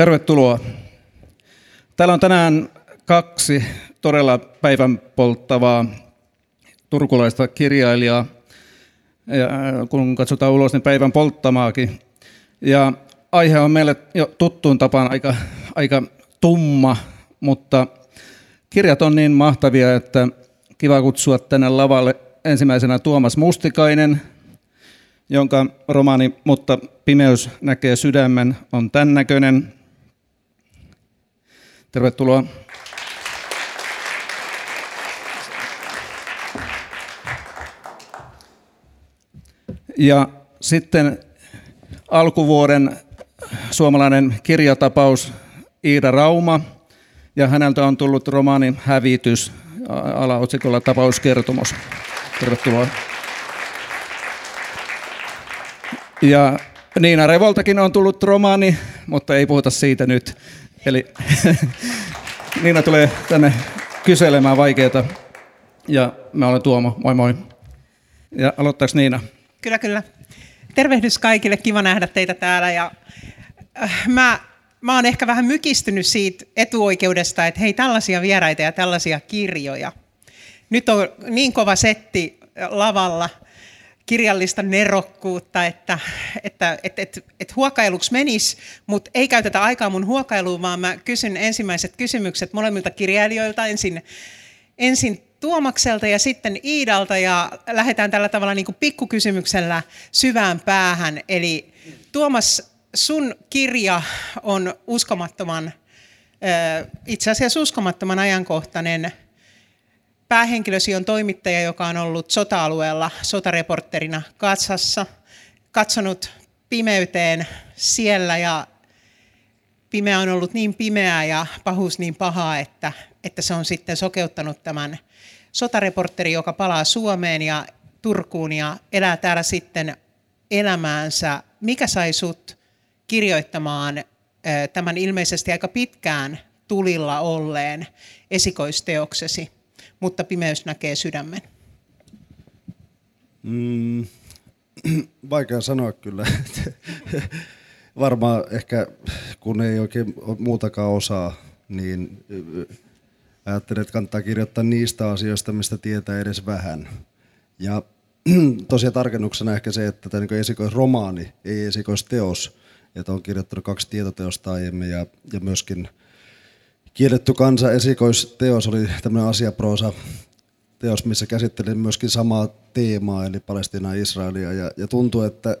Tervetuloa. Täällä on tänään kaksi todella päivän polttavaa turkulaista kirjailijaa, ja kun katsotaan ulos, niin päivän polttamaakin. Ja aihe on meille jo tuttuun tapaan aika, aika tumma, mutta kirjat on niin mahtavia, että kiva kutsua tänne lavalle ensimmäisenä Tuomas Mustikainen, jonka romaani Mutta pimeys näkee sydämen on tämän näköinen. Tervetuloa. Ja sitten alkuvuoden suomalainen kirjatapaus Iida Rauma, ja häneltä on tullut romaani Hävitys alaotsikolla tapauskertomus. Tervetuloa. Ja Niina Revoltakin on tullut romaani, mutta ei puhuta siitä nyt. Eli Niina tulee tänne kyselemään vaikeita. Ja mä olen Tuomo, moi moi. Ja aloittaako Niina? Kyllä, kyllä. Tervehdys kaikille, kiva nähdä teitä täällä. Ja, äh, mä, mä oon ehkä vähän mykistynyt siitä etuoikeudesta, että hei tällaisia vieraita ja tällaisia kirjoja. Nyt on niin kova setti lavalla – kirjallista nerokkuutta, että, että että että että huokailuksi menisi, mutta ei käytetä aikaa mun huokailuun, vaan mä kysyn ensimmäiset kysymykset molemmilta kirjailijoilta. Ensin, ensin Tuomakselta ja sitten Iidalta ja lähdetään tällä tavalla niin kuin pikkukysymyksellä syvään päähän. Eli Tuomas, sun kirja on uskomattoman, itse asiassa uskomattoman ajankohtainen – Päähenkilösi on toimittaja, joka on ollut sota-alueella sotareporterina katsassa, katsonut pimeyteen siellä ja pimeä on ollut niin pimeää ja pahuus niin pahaa, että, että se on sitten sokeuttanut tämän sotareporteri, joka palaa Suomeen ja Turkuun ja elää täällä sitten elämäänsä. Mikä sai sut kirjoittamaan tämän ilmeisesti aika pitkään tulilla olleen esikoisteoksesi? Mutta pimeys näkee sydämen? Mm, vaikea sanoa kyllä. Varmaan ehkä kun ei oikein muutakaan osaa, niin ajattelin, että kannattaa kirjoittaa niistä asioista, mistä tietää edes vähän. Ja tosiaan tarkennuksena ehkä se, että tämä niin esikoisromaani, ei esikoisteos, että on kirjoittanut kaksi tietoteosta aiemmin ja, ja myöskin – Kielletty kansa esikoisteos oli tämmöinen asiaproosa teos, missä käsittelin myöskin samaa teemaa, eli Palestina ja Israelia. Ja, ja tuntuu, että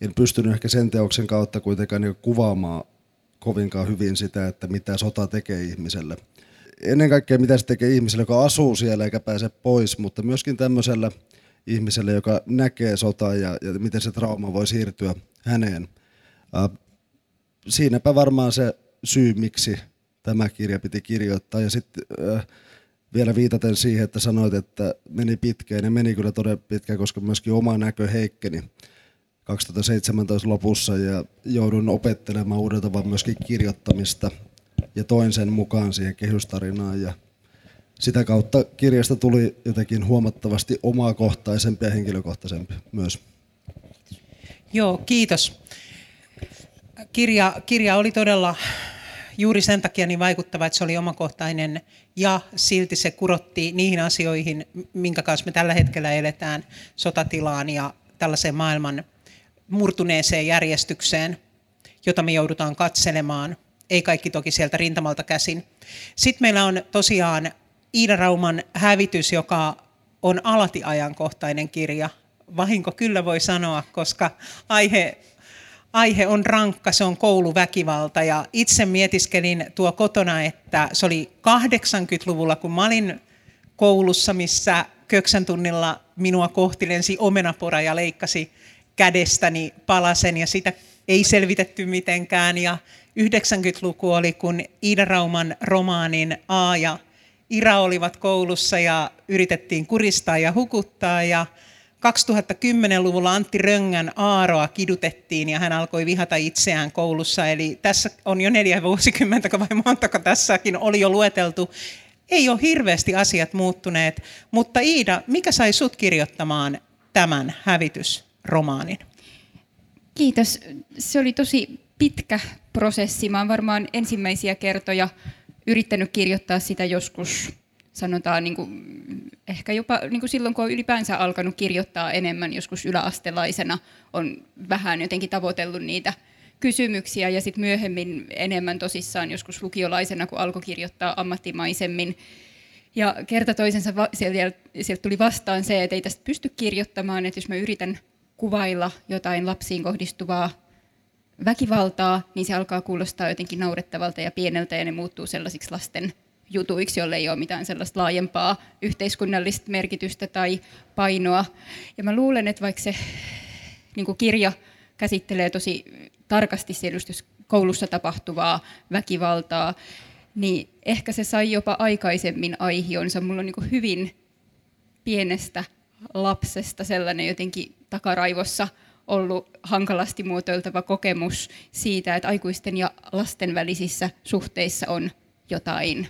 en pystynyt ehkä sen teoksen kautta kuitenkaan niin kuvaamaan kovinkaan hyvin sitä, että mitä sota tekee ihmiselle. Ennen kaikkea mitä se tekee ihmiselle, joka asuu siellä eikä pääse pois, mutta myöskin tämmöisellä ihmiselle, joka näkee sotaa ja, ja miten se trauma voi siirtyä häneen. Äh, siinäpä varmaan se syy, miksi tämä kirja piti kirjoittaa. Ja sitten äh, vielä viitaten siihen, että sanoit, että meni pitkään, ja meni kyllä todella pitkään, koska myöskin oma näkö heikkeni 2017 lopussa ja joudun opettelemaan uudelta vaan myöskin kirjoittamista ja toin sen mukaan siihen kehystarinaan ja sitä kautta kirjasta tuli jotenkin huomattavasti omakohtaisempi ja henkilökohtaisempi myös. Joo, kiitos. Kirja, kirja oli todella juuri sen takia niin vaikuttava, että se oli omakohtainen ja silti se kurotti niihin asioihin, minkä kanssa me tällä hetkellä eletään sotatilaan ja tällaiseen maailman murtuneeseen järjestykseen, jota me joudutaan katselemaan. Ei kaikki toki sieltä rintamalta käsin. Sitten meillä on tosiaan Iida Rauman hävitys, joka on alati ajankohtainen kirja. Vahinko kyllä voi sanoa, koska aihe aihe on rankka, se on kouluväkivalta. Ja itse mietiskelin tuo kotona, että se oli 80-luvulla, kun mä olin koulussa, missä köksän tunnilla minua kohti lensi omenapora ja leikkasi kädestäni palasen. Ja sitä ei selvitetty mitenkään. Ja 90-luku oli, kun Iida Rauman romaanin A ja Ira olivat koulussa ja yritettiin kuristaa ja hukuttaa. Ja 2010-luvulla Antti Röngän Aaroa kidutettiin ja hän alkoi vihata itseään koulussa. Eli tässä on jo neljä vuosikymmentä vai montako tässäkin oli jo lueteltu. Ei ole hirveästi asiat muuttuneet, mutta Iida, mikä sai sut kirjoittamaan tämän hävitysromaanin? Kiitos. Se oli tosi pitkä prosessi. Mä oon varmaan ensimmäisiä kertoja yrittänyt kirjoittaa sitä joskus, sanotaan niin kuin, ehkä jopa niin kuin silloin, kun on ylipäänsä alkanut kirjoittaa enemmän, joskus yläastelaisena, on vähän jotenkin tavoitellut niitä kysymyksiä ja sitten myöhemmin enemmän tosissaan joskus lukiolaisena, kun alkoi kirjoittaa ammattimaisemmin. Ja kerta toisensa sieltä, sieltä tuli vastaan se, että ei tästä pysty kirjoittamaan, että jos mä yritän kuvailla jotain lapsiin kohdistuvaa väkivaltaa, niin se alkaa kuulostaa jotenkin naurettavalta ja pieneltä ja ne muuttuu sellaisiksi lasten jutuiksi, jolle ei ole mitään sellaista laajempaa yhteiskunnallista merkitystä tai painoa. Ja mä luulen, että vaikka se niin kirja käsittelee tosi tarkasti koulussa tapahtuvaa väkivaltaa, niin ehkä se sai jopa aikaisemmin aihionsa. Mulla on niin hyvin pienestä lapsesta sellainen jotenkin takaraivossa ollut hankalasti muotoiltava kokemus siitä, että aikuisten ja lasten välisissä suhteissa on jotain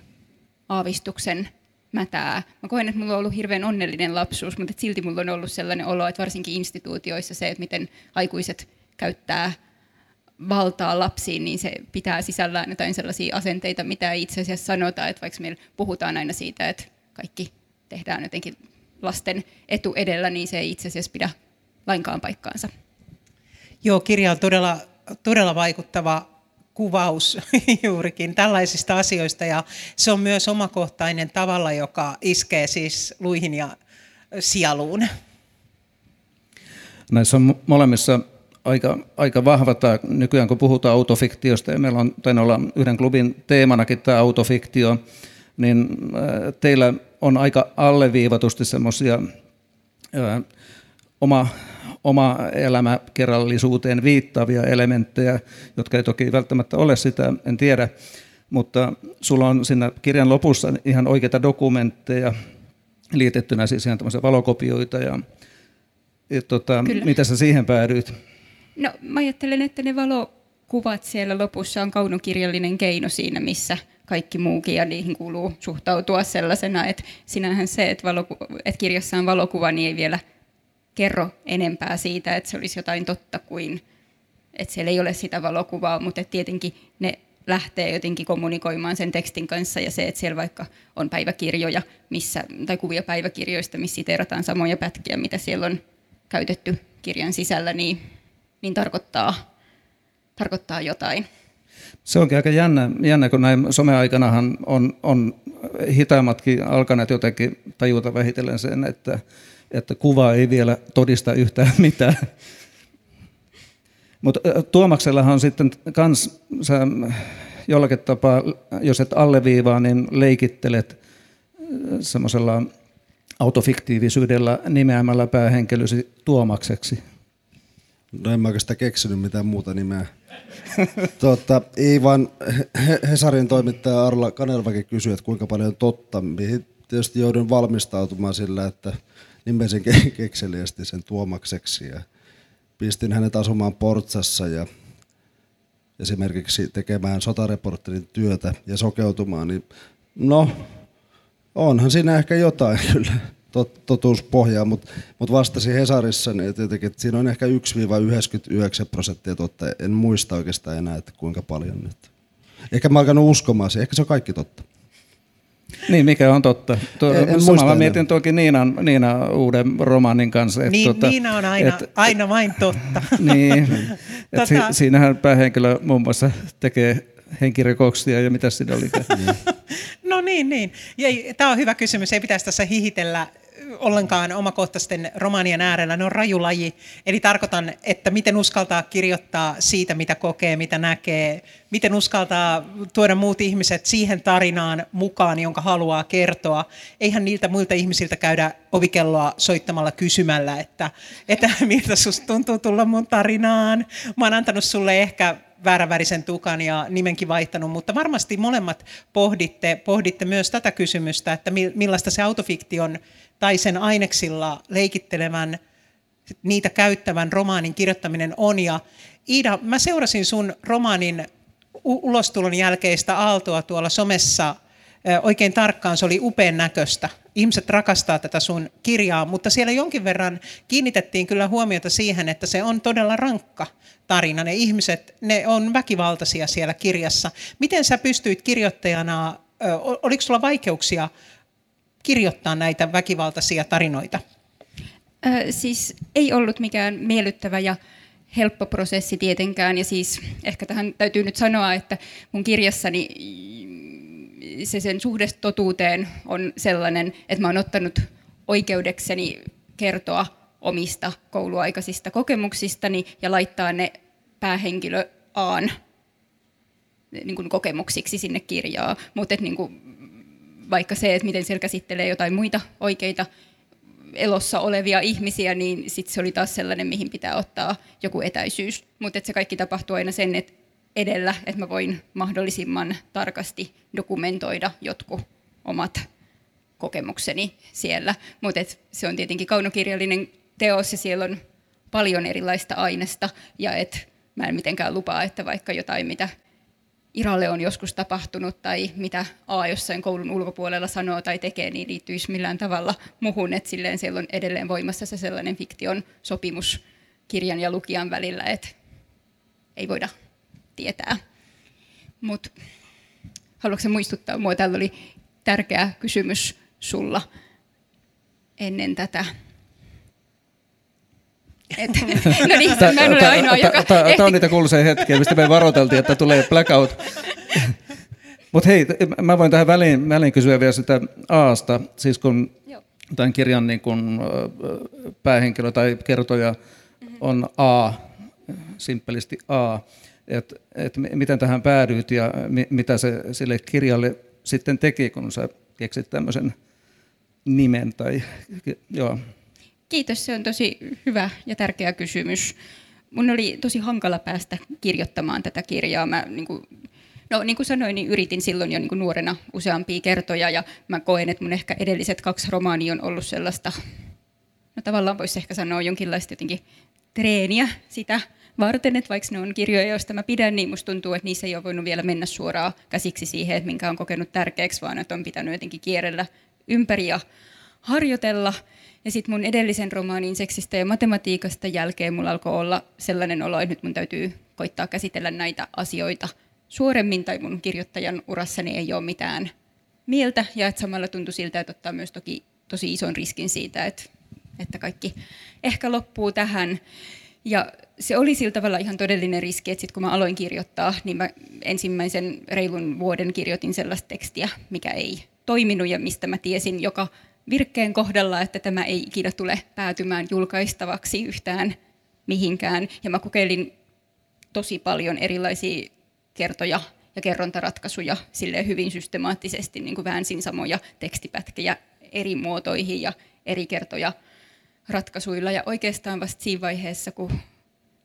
aavistuksen mätää. Mä koen, että mulla on ollut hirveän onnellinen lapsuus, mutta silti mulla on ollut sellainen olo, että varsinkin instituutioissa se, että miten aikuiset käyttää valtaa lapsiin, niin se pitää sisällään jotain sellaisia asenteita, mitä ei itse asiassa sanota, että vaikka meillä puhutaan aina siitä, että kaikki tehdään jotenkin lasten etu edellä, niin se ei itse asiassa pidä lainkaan paikkaansa. Joo, kirja on todella, todella vaikuttava kuvaus juurikin tällaisista asioista ja se on myös omakohtainen tavalla, joka iskee siis luihin ja sieluun. Näissä on molemmissa aika, aika vahva tämä, nykyään kun puhutaan autofiktiosta, ja meillä on tainnut olla yhden klubin teemanakin tämä autofiktio, niin äh, teillä on aika alleviivatusti semmoisia oma, oma elämäkerrallisuuteen viittaavia elementtejä, jotka ei toki välttämättä ole sitä, en tiedä, mutta sulla on siinä kirjan lopussa ihan oikeita dokumentteja liitettynä siis ihan valokopioita ja, ja tota, mitä sä siihen päädyit? No mä ajattelen, että ne valokuvat siellä lopussa on kaunokirjallinen keino siinä, missä kaikki muukin ja niihin kuuluu suhtautua sellaisena, että sinähän se, että, valoku- että kirjassa on valokuva, niin ei vielä kerro enempää siitä, että se olisi jotain totta kuin, että siellä ei ole sitä valokuvaa, mutta tietenkin ne lähtee jotenkin kommunikoimaan sen tekstin kanssa ja se, että siellä vaikka on päiväkirjoja missä, tai kuvia päiväkirjoista, missä siteerataan samoja pätkiä, mitä siellä on käytetty kirjan sisällä, niin niin tarkoittaa, tarkoittaa jotain. Se onkin aika jännä, jännä kun näin someaikanahan on, on hitaammatkin alkaneet jotenkin tajuta vähitellen sen, että, että kuva ei vielä todista yhtään mitään. Mutta Tuomaksellahan on sitten kans, sä jollakin tapaa, jos et alleviivaa, niin leikittelet semmoisella autofiktiivisyydellä nimeämällä päähenkilösi Tuomakseksi. No en mä oikeastaan keksinyt mitään muuta nimeä. Totta, ei vaan Hesarin toimittaja Arla Kanervakin kysyi, että kuinka paljon on totta, mihin tietysti joudun valmistautumaan sillä, että nimesin kekseliästi sen tuomakseksi ja pistin hänet asumaan Portsassa ja esimerkiksi tekemään sotareporterin työtä ja sokeutumaan, niin no, onhan siinä ehkä jotain kyllä tot, totuuspohjaa, mutta mut vastasin Hesarissa, niin että, jotenkin, että siinä on ehkä 1-99 prosenttia totta. En muista oikeastaan enää, että kuinka paljon nyt. Ehkä mä alkanut uskomaan se, ehkä se on kaikki totta. Niin, mikä on totta. Tuo, en, en samalla mietin toki Niinan, Niina uuden romaanin kanssa. Että niin, tuota, Niina on aina, et, aina vain totta. niin, tota... si, siinähän päähenkilö muun muassa tekee henkirikoksia ja mitä siinä oli. no niin, niin. Tämä on hyvä kysymys. Ei pitäisi tässä hihitellä ollenkaan omakohtaisten romaanien äärellä, ne on rajulaji. Eli tarkoitan, että miten uskaltaa kirjoittaa siitä, mitä kokee, mitä näkee, miten uskaltaa tuoda muut ihmiset siihen tarinaan mukaan, jonka haluaa kertoa. Eihän niiltä muilta ihmisiltä käydä ovikelloa soittamalla kysymällä, että, että miltä susta tuntuu tulla mun tarinaan. Mä oon antanut sulle ehkä väärävärisen tukan ja nimenkin vaihtanut, mutta varmasti molemmat pohditte, pohditte myös tätä kysymystä, että millaista se autofiktion tai sen aineksilla leikittelevän, niitä käyttävän romaanin kirjoittaminen on. Ja Iida, mä seurasin sun romaanin ulostulon jälkeistä aaltoa tuolla somessa oikein tarkkaan. Se oli upean näköistä. Ihmiset rakastaa tätä sun kirjaa, mutta siellä jonkin verran kiinnitettiin kyllä huomiota siihen, että se on todella rankka tarina. Ne ihmiset, ne on väkivaltaisia siellä kirjassa. Miten sä pystyit kirjoittajana, oliko sulla vaikeuksia kirjoittaa näitä väkivaltaisia tarinoita? Ö, siis ei ollut mikään miellyttävä ja helppo prosessi tietenkään. Ja siis ehkä tähän täytyy nyt sanoa, että mun kirjassani se sen suhde totuuteen on sellainen, että mä oon ottanut oikeudekseni kertoa omista kouluaikaisista kokemuksistani ja laittaa ne päähenkilö Aan niin kuin kokemuksiksi sinne kirjaa. Mutta niin vaikka se, että miten siellä käsittelee jotain muita oikeita elossa olevia ihmisiä, niin sit se oli taas sellainen, mihin pitää ottaa joku etäisyys. Mutta se kaikki tapahtuu aina sen että edellä, että mä voin mahdollisimman tarkasti dokumentoida jotkut omat kokemukseni siellä. Mutta se on tietenkin kaunokirjallinen teos ja siellä on paljon erilaista aineesta ja et mä en mitenkään lupaa, että vaikka jotain, mitä Iralle on joskus tapahtunut tai mitä A jossain koulun ulkopuolella sanoo tai tekee, niin liittyisi millään tavalla muhun. Että silleen siellä on edelleen voimassa se sellainen fiktion sopimus kirjan ja lukijan välillä, että ei voida tietää. Mutta haluatko muistuttaa mua? Täällä oli tärkeä kysymys sulla ennen tätä. Et, no niin, mä en ole ainoa, joka Tämä on niitä kuuluisia hetkiä, mistä me varoiteltiin, että tulee blackout. Mutta hei, mä voin tähän väliin, väliin kysyä vielä sitä Aasta, siis kun tämän kirjan niin kun, päähenkilö tai kertoja on A, simppelisti A, että et miten tähän päädyit ja mi, mitä se sille kirjalle sitten teki, kun sä keksit tämmöisen nimen tai joo. Kiitos, se on tosi hyvä ja tärkeä kysymys. Mun oli tosi hankala päästä kirjoittamaan tätä kirjaa. Mä, niin kuin, no, niin kuin sanoin, niin yritin silloin jo niin kuin nuorena useampia kertoja ja mä koen, että mun ehkä edelliset kaksi romaania on ollut sellaista, no tavallaan voisi ehkä sanoa jonkinlaista jotenkin treeniä sitä varten, että vaikka ne on kirjoja, joista mä pidän, niin musta tuntuu, että niissä ei ole voinut vielä mennä suoraan käsiksi siihen, että minkä on kokenut tärkeäksi, vaan että on pitänyt jotenkin kierrellä ympäri ja harjoitella. Ja sitten mun edellisen romaanin seksistä ja matematiikasta jälkeen mulla alkoi olla sellainen olo, että nyt mun täytyy koittaa käsitellä näitä asioita suoremmin, tai mun kirjoittajan urassani ei ole mitään mieltä, ja että samalla tuntui siltä, että ottaa myös toki tosi ison riskin siitä, että, että kaikki ehkä loppuu tähän. Ja se oli sillä tavalla ihan todellinen riski, että sit kun mä aloin kirjoittaa, niin mä ensimmäisen reilun vuoden kirjoitin sellaista tekstiä, mikä ei toiminut ja mistä mä tiesin joka virkkeen kohdalla, että tämä ei ikinä tule päätymään julkaistavaksi yhtään mihinkään. Ja mä kokeilin tosi paljon erilaisia kertoja ja kerrontaratkaisuja sille hyvin systemaattisesti, niin kuin väänsin samoja tekstipätkiä eri muotoihin ja eri kertoja ratkaisuilla. Ja oikeastaan vasta siinä vaiheessa, kun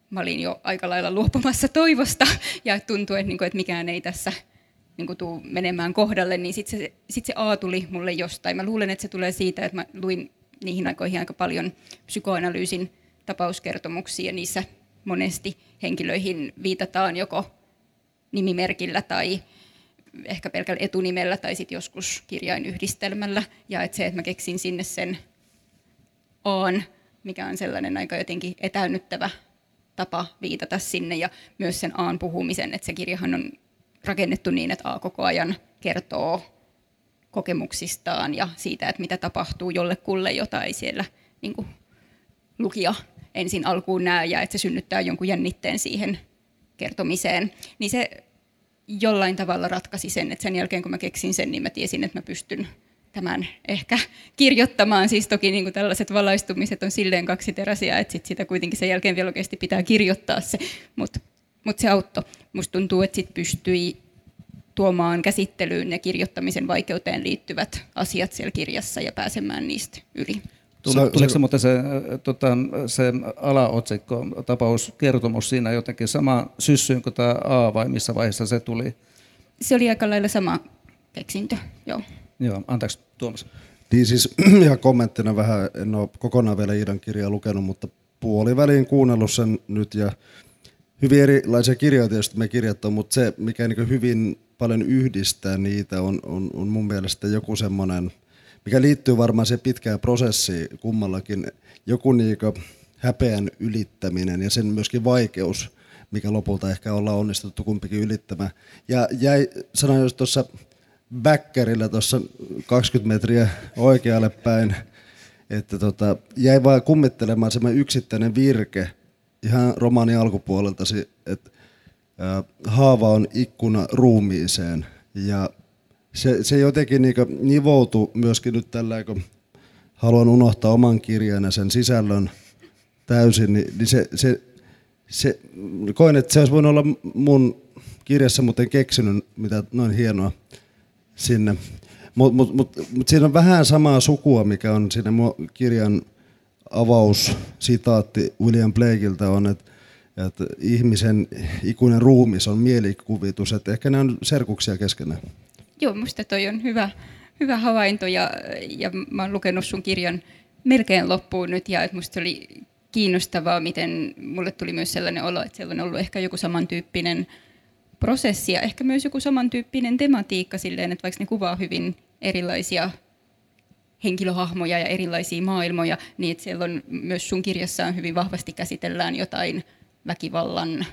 mä olin jo aika lailla luopumassa toivosta ja tuntui, että, niin kuin, että mikään ei tässä niin tuu menemään kohdalle, niin sitten se, sit se A tuli mulle jostain. Mä luulen, että se tulee siitä, että mä luin niihin aikoihin aika paljon psykoanalyysin tapauskertomuksia ja niissä monesti henkilöihin viitataan joko nimimerkillä tai ehkä pelkällä etunimellä tai sitten joskus kirjainyhdistelmällä. Ja että se, että mä keksin sinne sen Aan, mikä on sellainen aika jotenkin etäännyttävä tapa viitata sinne ja myös sen Aan puhumisen, että se kirjahan on rakennettu niin, että A koko ajan kertoo kokemuksistaan ja siitä, että mitä tapahtuu jollekulle, jota ei siellä niin kuin, lukija ensin alkuun näe ja että se synnyttää jonkun jännitteen siihen kertomiseen. Niin se jollain tavalla ratkaisi sen, että sen jälkeen kun mä keksin sen, niin mä tiesin, että mä pystyn tämän ehkä kirjoittamaan. Siis toki niin kuin tällaiset valaistumiset on silleen kaksiteräisiä, että sit sitä kuitenkin sen jälkeen vielä oikeasti pitää kirjoittaa se, mutta mut se auttoi. Musta tuntuu, että sit pystyi tuomaan käsittelyyn ja kirjoittamisen vaikeuteen liittyvät asiat siellä kirjassa ja pääsemään niistä yli. Tule, tuliko se, mutta se, tota, se alaotsikko, tapauskertomus siinä jotenkin sama syssyyn kuin tämä A vai missä vaiheessa se tuli? Se oli aika lailla sama keksintö, joo. Joo, anteeksi Tuomas. Niin siis ihan kommenttina vähän, en ole kokonaan vielä Iidan kirjaa lukenut, mutta puoliväliin kuunnellut sen nyt ja hyvin erilaisia kirjoja tietysti me kirjoittaa, mutta se, mikä niin hyvin paljon yhdistää niitä, on, on, on mun mielestä joku semmoinen, mikä liittyy varmaan se pitkään prosessiin kummallakin, joku niin häpeän ylittäminen ja sen myöskin vaikeus, mikä lopulta ehkä ollaan onnistuttu kumpikin ylittämään. Ja jäi, sanoin jos tuossa backerillä tuossa 20 metriä oikealle päin, että tota, jäi vaan kummittelemaan semmoinen yksittäinen virke ihan romaani alkupuolelta, että haava on ikkuna ruumiiseen ja se, se jotenkin niin nivoutu myöskin nyt tällä, kun haluan unohtaa oman kirjan ja sen sisällön täysin, niin, niin se, se, se, koen, että se olisi voinut olla mun kirjassa, mutta en keksinyt mitä noin hienoa sinne. Mutta mut, mut, mut siinä on vähän samaa sukua, mikä on siinä kirjan avaussitaatti William Blakeilta on, että että ihmisen ikuinen ruumis on mielikuvitus, että ehkä nämä on serkuksia keskenään. Joo, minusta toi on hyvä, hyvä havainto ja, ja mä oon lukenut sun kirjan melkein loppuun nyt ja että oli kiinnostavaa, miten mulle tuli myös sellainen olo, että siellä on ollut ehkä joku samantyyppinen prosessi ja ehkä myös joku samantyyppinen tematiikka silleen, että vaikka ne kuvaa hyvin erilaisia henkilöhahmoja ja erilaisia maailmoja, niin että siellä on myös sun kirjassaan hyvin vahvasti käsitellään jotain väkivallan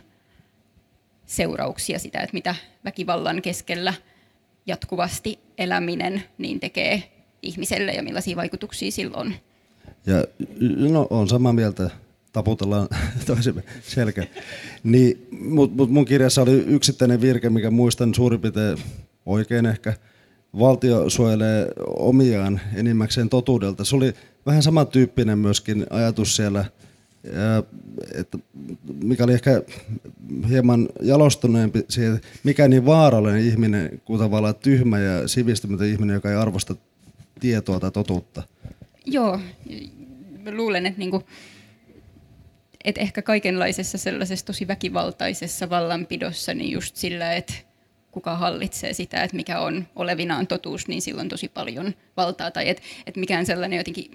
seurauksia, sitä, että mitä väkivallan keskellä jatkuvasti eläminen niin tekee ihmiselle ja millaisia vaikutuksia silloin. Ja no, on samaa mieltä, taputellaan toisemme selkä. Niin, Mutta mut mun kirjassa oli yksittäinen virke, mikä muistan suurin piirtein oikein ehkä. Valtio suojelee omiaan enimmäkseen totuudelta. Se oli vähän samantyyppinen myöskin ajatus siellä, että mikä oli ehkä hieman jalostuneempi siihen, mikä niin vaarallinen ihminen kuin tavallaan tyhmä ja sivistymätön ihminen, joka ei arvosta tietoa tai totuutta. Joo, mä luulen, että niinku, et ehkä kaikenlaisessa sellaisessa tosi väkivaltaisessa vallanpidossa, niin just sillä, että kuka hallitsee sitä, että mikä on olevinaan totuus, niin silloin tosi paljon valtaa. Tai että et mikään sellainen jotenkin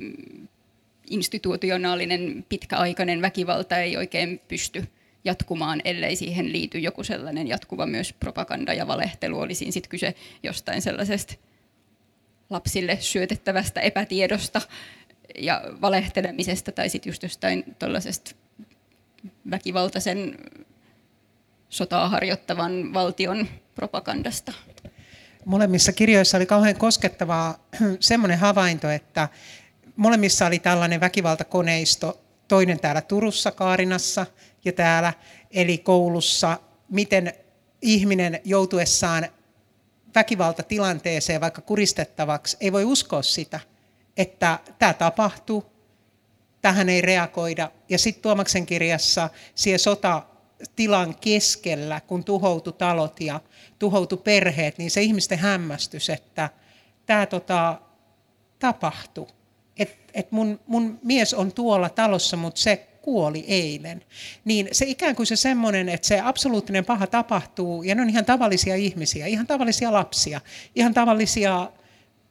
institutionaalinen pitkäaikainen väkivalta ei oikein pysty jatkumaan, ellei siihen liity joku sellainen jatkuva myös propaganda ja valehtelu. Olisi sitten kyse jostain sellaisesta lapsille syötettävästä epätiedosta ja valehtelemisesta tai sitten just jostain tuollaisesta väkivaltaisen sotaa harjoittavan valtion propagandasta. Molemmissa kirjoissa oli kauhean koskettavaa semmoinen havainto, että molemmissa oli tällainen väkivaltakoneisto, toinen täällä Turussa, Kaarinassa ja täällä, eli koulussa, miten ihminen joutuessaan väkivaltatilanteeseen vaikka kuristettavaksi ei voi uskoa sitä, että tämä tapahtuu, tähän ei reagoida. Ja sitten Tuomaksen kirjassa siihen sotatilan keskellä, kun tuhoutu talot ja tuhoutu perheet, niin se ihmisten hämmästys, että tämä tota, tapahtui. Että et mun, mun mies on tuolla talossa, mutta se kuoli eilen. Niin se ikään kuin se semmoinen, että se absoluuttinen paha tapahtuu, ja ne on ihan tavallisia ihmisiä, ihan tavallisia lapsia, ihan tavallisia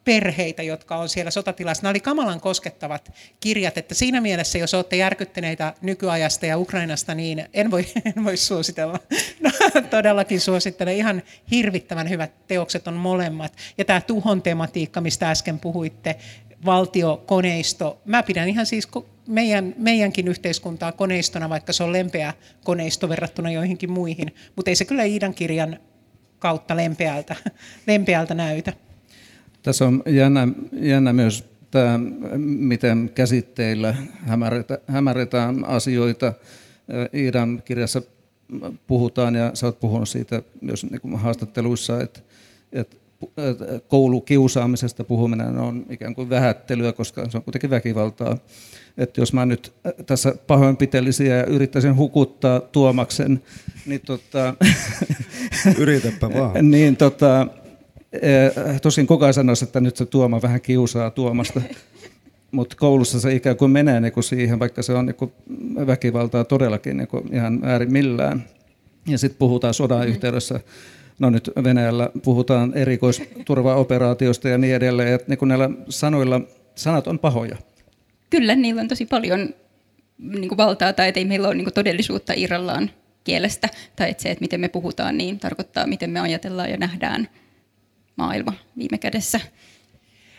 perheitä, jotka on siellä sotatilassa. Nämä oli kamalan koskettavat kirjat, että siinä mielessä, jos olette järkyttyneitä nykyajasta ja Ukrainasta, niin en voi, en voi suositella. No, todellakin suosittelen. Ihan hirvittävän hyvät teokset on molemmat. Ja tämä tuhon tematiikka, mistä äsken puhuitte, valtiokoneisto. Mä pidän ihan siis meidän, meidänkin yhteiskuntaa koneistona, vaikka se on lempeä koneisto verrattuna joihinkin muihin, mutta ei se kyllä Iidan kirjan kautta lempeältä, lempeältä näytä. Tässä on jännä, jännä myös tämä, miten käsitteillä hämärretään asioita. Iidan kirjassa puhutaan, ja sä oot puhunut siitä myös niin haastatteluissa, että, että koulukiusaamisesta puhuminen on ikään kuin vähättelyä, koska se on kuitenkin väkivaltaa. Että jos mä nyt tässä pahoinpitelisin ja yrittäisin hukuttaa Tuomaksen, niin tota... Yritäpä vaan. niin tota, tosin kukaan sanoisi, että nyt se Tuoma vähän kiusaa Tuomasta. Mutta koulussa se ikään kuin menee niin kuin siihen, vaikka se on niin kuin väkivaltaa todellakin niin kuin ihan äärimmillään. Ja sitten puhutaan sodan yhteydessä no nyt Venäjällä puhutaan erikoisturvaoperaatiosta ja niin edelleen, että niin näillä sanoilla, sanat on pahoja. Kyllä, niillä on tosi paljon niin kuin valtaa tai ei meillä ole niin kuin todellisuutta irrallaan kielestä, tai että se, että miten me puhutaan, niin tarkoittaa, miten me ajatellaan ja nähdään maailma viime kädessä.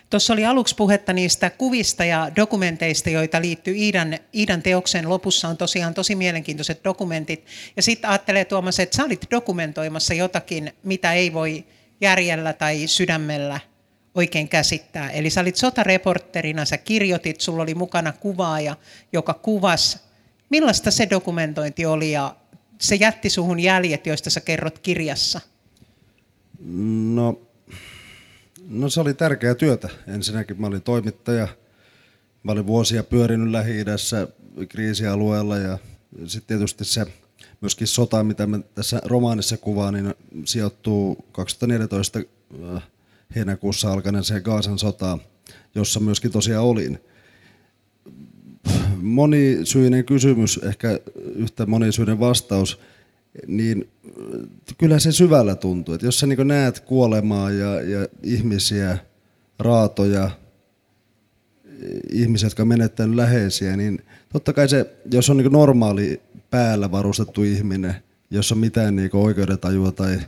Tuossa oli aluksi puhetta niistä kuvista ja dokumenteista, joita liittyy Iidan, Iidan teoksen. Lopussa on tosiaan tosi mielenkiintoiset dokumentit. Ja sitten ajattelee Tuomas, että sä olit dokumentoimassa jotakin, mitä ei voi järjellä tai sydämellä oikein käsittää. Eli sä olit sotareporterina, sä kirjoitit, sulla oli mukana kuvaaja, joka kuvasi. Millaista se dokumentointi oli ja se jätti suhun jäljet, joista sä kerrot kirjassa? No, no se oli tärkeää työtä. Ensinnäkin mä olin toimittaja. Mä olin vuosia pyörinyt Lähi-idässä kriisialueella ja sitten tietysti se myöskin sota, mitä me tässä romaanissa kuvaan, niin sijoittuu 2014 äh, heinäkuussa alkaneeseen Gaasan sotaan, jossa myöskin tosiaan olin. Monisyinen kysymys, ehkä yhtä monisyinen vastaus, niin kyllä se syvällä tuntuu, että jos sä niin näet kuolemaa ja, ja ihmisiä, raatoja, ihmisiä, jotka menettänyt läheisiä, niin totta kai se, jos on niin normaali päällä varustettu ihminen, jos on mitään niin oikeudentajua tai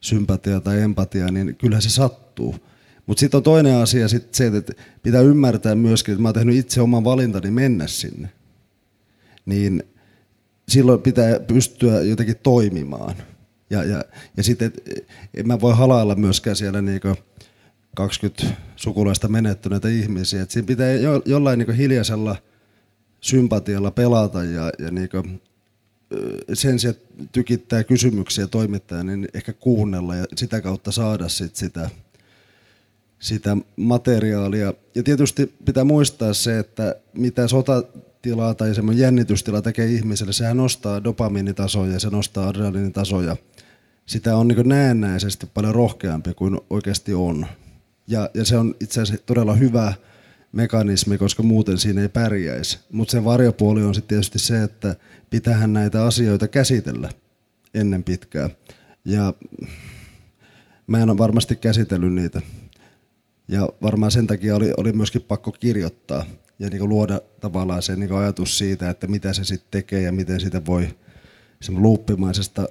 sympatiaa tai empatiaa, niin kyllä se sattuu. Mutta sitten on toinen asia sit se, että pitää ymmärtää myöskin, että mä oon tehnyt itse oman valintani mennä sinne. Niin silloin pitää pystyä jotenkin toimimaan. Ja, ja, ja sitten en mä voi halailla myöskään siellä niinku 20 sukulaista menettyneitä ihmisiä. Et siinä pitää jo, jollain niinku hiljaisella sympatialla pelata ja, ja niinku sen sijaan tykittää kysymyksiä toimittaja, niin ehkä kuunnella ja sitä kautta saada sit sitä, sitä materiaalia. Ja tietysti pitää muistaa se, että mitä sotatila tai semmoinen jännitystila tekee ihmiselle, sehän nostaa dopamiinitasoja ja se nostaa adrenaliinitasoja. Sitä on niin näennäisesti paljon rohkeampi kuin oikeasti on. Ja, ja se on itse asiassa todella hyvä mekanismi, koska muuten siinä ei pärjäisi. Mutta se varjopuoli on sitten tietysti se, että pitähän näitä asioita käsitellä ennen pitkää. Ja mä en ole varmasti käsitellyt niitä. Ja varmaan sen takia oli, oli myöskin pakko kirjoittaa ja niin luoda tavallaan se niin ajatus siitä, että mitä se sitten tekee ja miten sitä voi luuppimaisesta äh,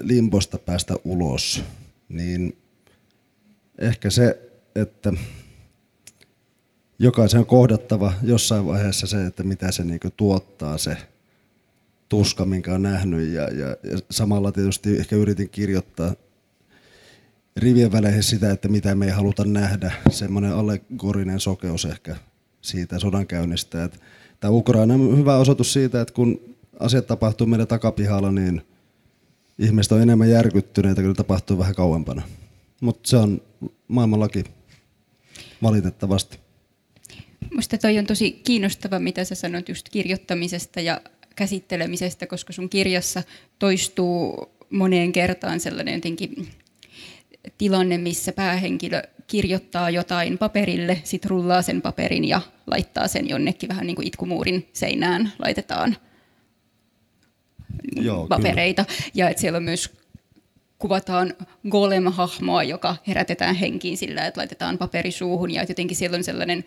limbosta päästä ulos. Niin ehkä se, että jokaisen on kohdattava jossain vaiheessa se, että mitä se niin tuottaa se tuska, minkä on nähnyt. Ja, ja, ja samalla tietysti ehkä yritin kirjoittaa rivien väleihin sitä, että mitä me ei haluta nähdä. Semmoinen allegorinen sokeus ehkä siitä sodankäynnistä. Tämä Ukraina on hyvä osoitus siitä, että kun asiat tapahtuu meidän takapihalla, niin ihmiset on enemmän järkyttyneitä, kun tapahtuu vähän kauempana. Mutta se on maailmanlaki valitettavasti. Minusta toi on tosi kiinnostava, mitä sä sanoit just kirjoittamisesta ja käsittelemisestä, koska sun kirjassa toistuu moneen kertaan sellainen jotenkin tilanne, missä päähenkilö kirjoittaa jotain paperille, sit rullaa sen paperin ja laittaa sen jonnekin vähän niin kuin itkumuurin seinään laitetaan Joo, papereita. Kyllä. Ja että siellä on myös kuvataan golem-hahmoa, joka herätetään henkiin sillä, että laitetaan paperi suuhun ja että jotenkin siellä on sellainen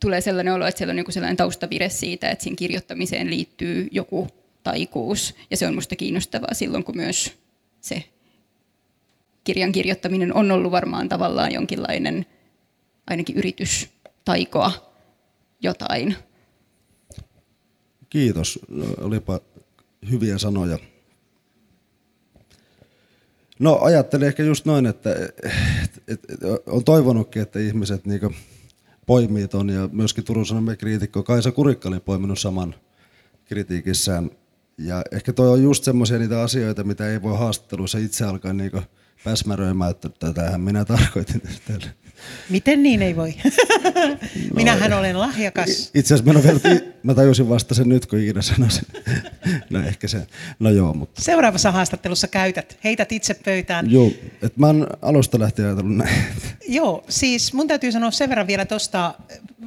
tulee sellainen olo, että siellä on joku sellainen taustavire siitä, että siinä kirjoittamiseen liittyy joku taikuus. Ja se on minusta kiinnostavaa silloin, kun myös se kirjan kirjoittaminen on ollut varmaan tavallaan jonkinlainen ainakin yritys taikoa jotain. Kiitos. Olipa hyviä sanoja. No ajattelin ehkä just noin, että, että, että on toivonutkin, että ihmiset niin poimii ton ja myöskin Turun Sanomien kriitikko Kaisa Kurikka oli poiminut saman kritiikissään. Ja ehkä toi on just semmoisia niitä asioita, mitä ei voi haastatteluissa itse alkaa niinku päsmäröimään, että tätähän minä tarkoitin tälle. Miten niin ei voi? No, Minähän olen lahjakas. Itse asiassa mä, vielä, mä tajusin vasta sen nyt, kun Iina sanoi sen. No ehkä se, no joo. Mutta. Seuraavassa haastattelussa käytät, heität itse pöytään. Joo, että mä oon alusta lähtien ajatellut näin. Joo, siis mun täytyy sanoa sen verran vielä tuosta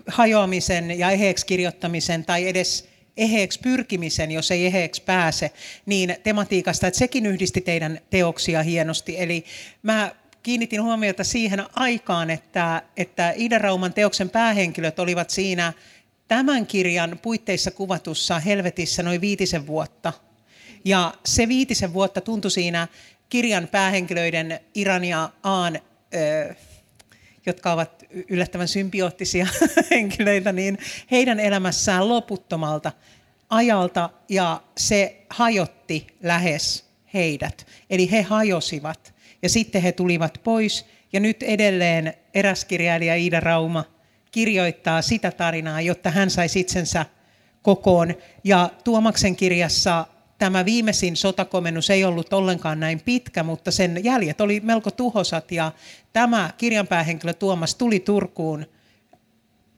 hajoamisen ja eheeksi kirjoittamisen tai edes eheeksi pyrkimisen, jos ei eheeksi pääse, niin tematiikasta, että sekin yhdisti teidän teoksia hienosti. Eli mä kiinnitin huomiota siihen aikaan, että, että Ida Rauman teoksen päähenkilöt olivat siinä tämän kirjan puitteissa kuvatussa Helvetissä noin viitisen vuotta. Ja se viitisen vuotta tuntui siinä kirjan päähenkilöiden Iran ja Aan, jotka ovat yllättävän symbioottisia henkilöitä, niin heidän elämässään loputtomalta ajalta ja se hajotti lähes heidät. Eli he hajosivat ja sitten he tulivat pois ja nyt edelleen eräs kirjailija Iida Rauma kirjoittaa sitä tarinaa, jotta hän saisi itsensä kokoon. Ja Tuomaksen kirjassa tämä viimeisin sotakomennus ei ollut ollenkaan näin pitkä, mutta sen jäljet oli melko tuhosat ja tämä kirjanpäähenkilö Tuomas tuli Turkuun,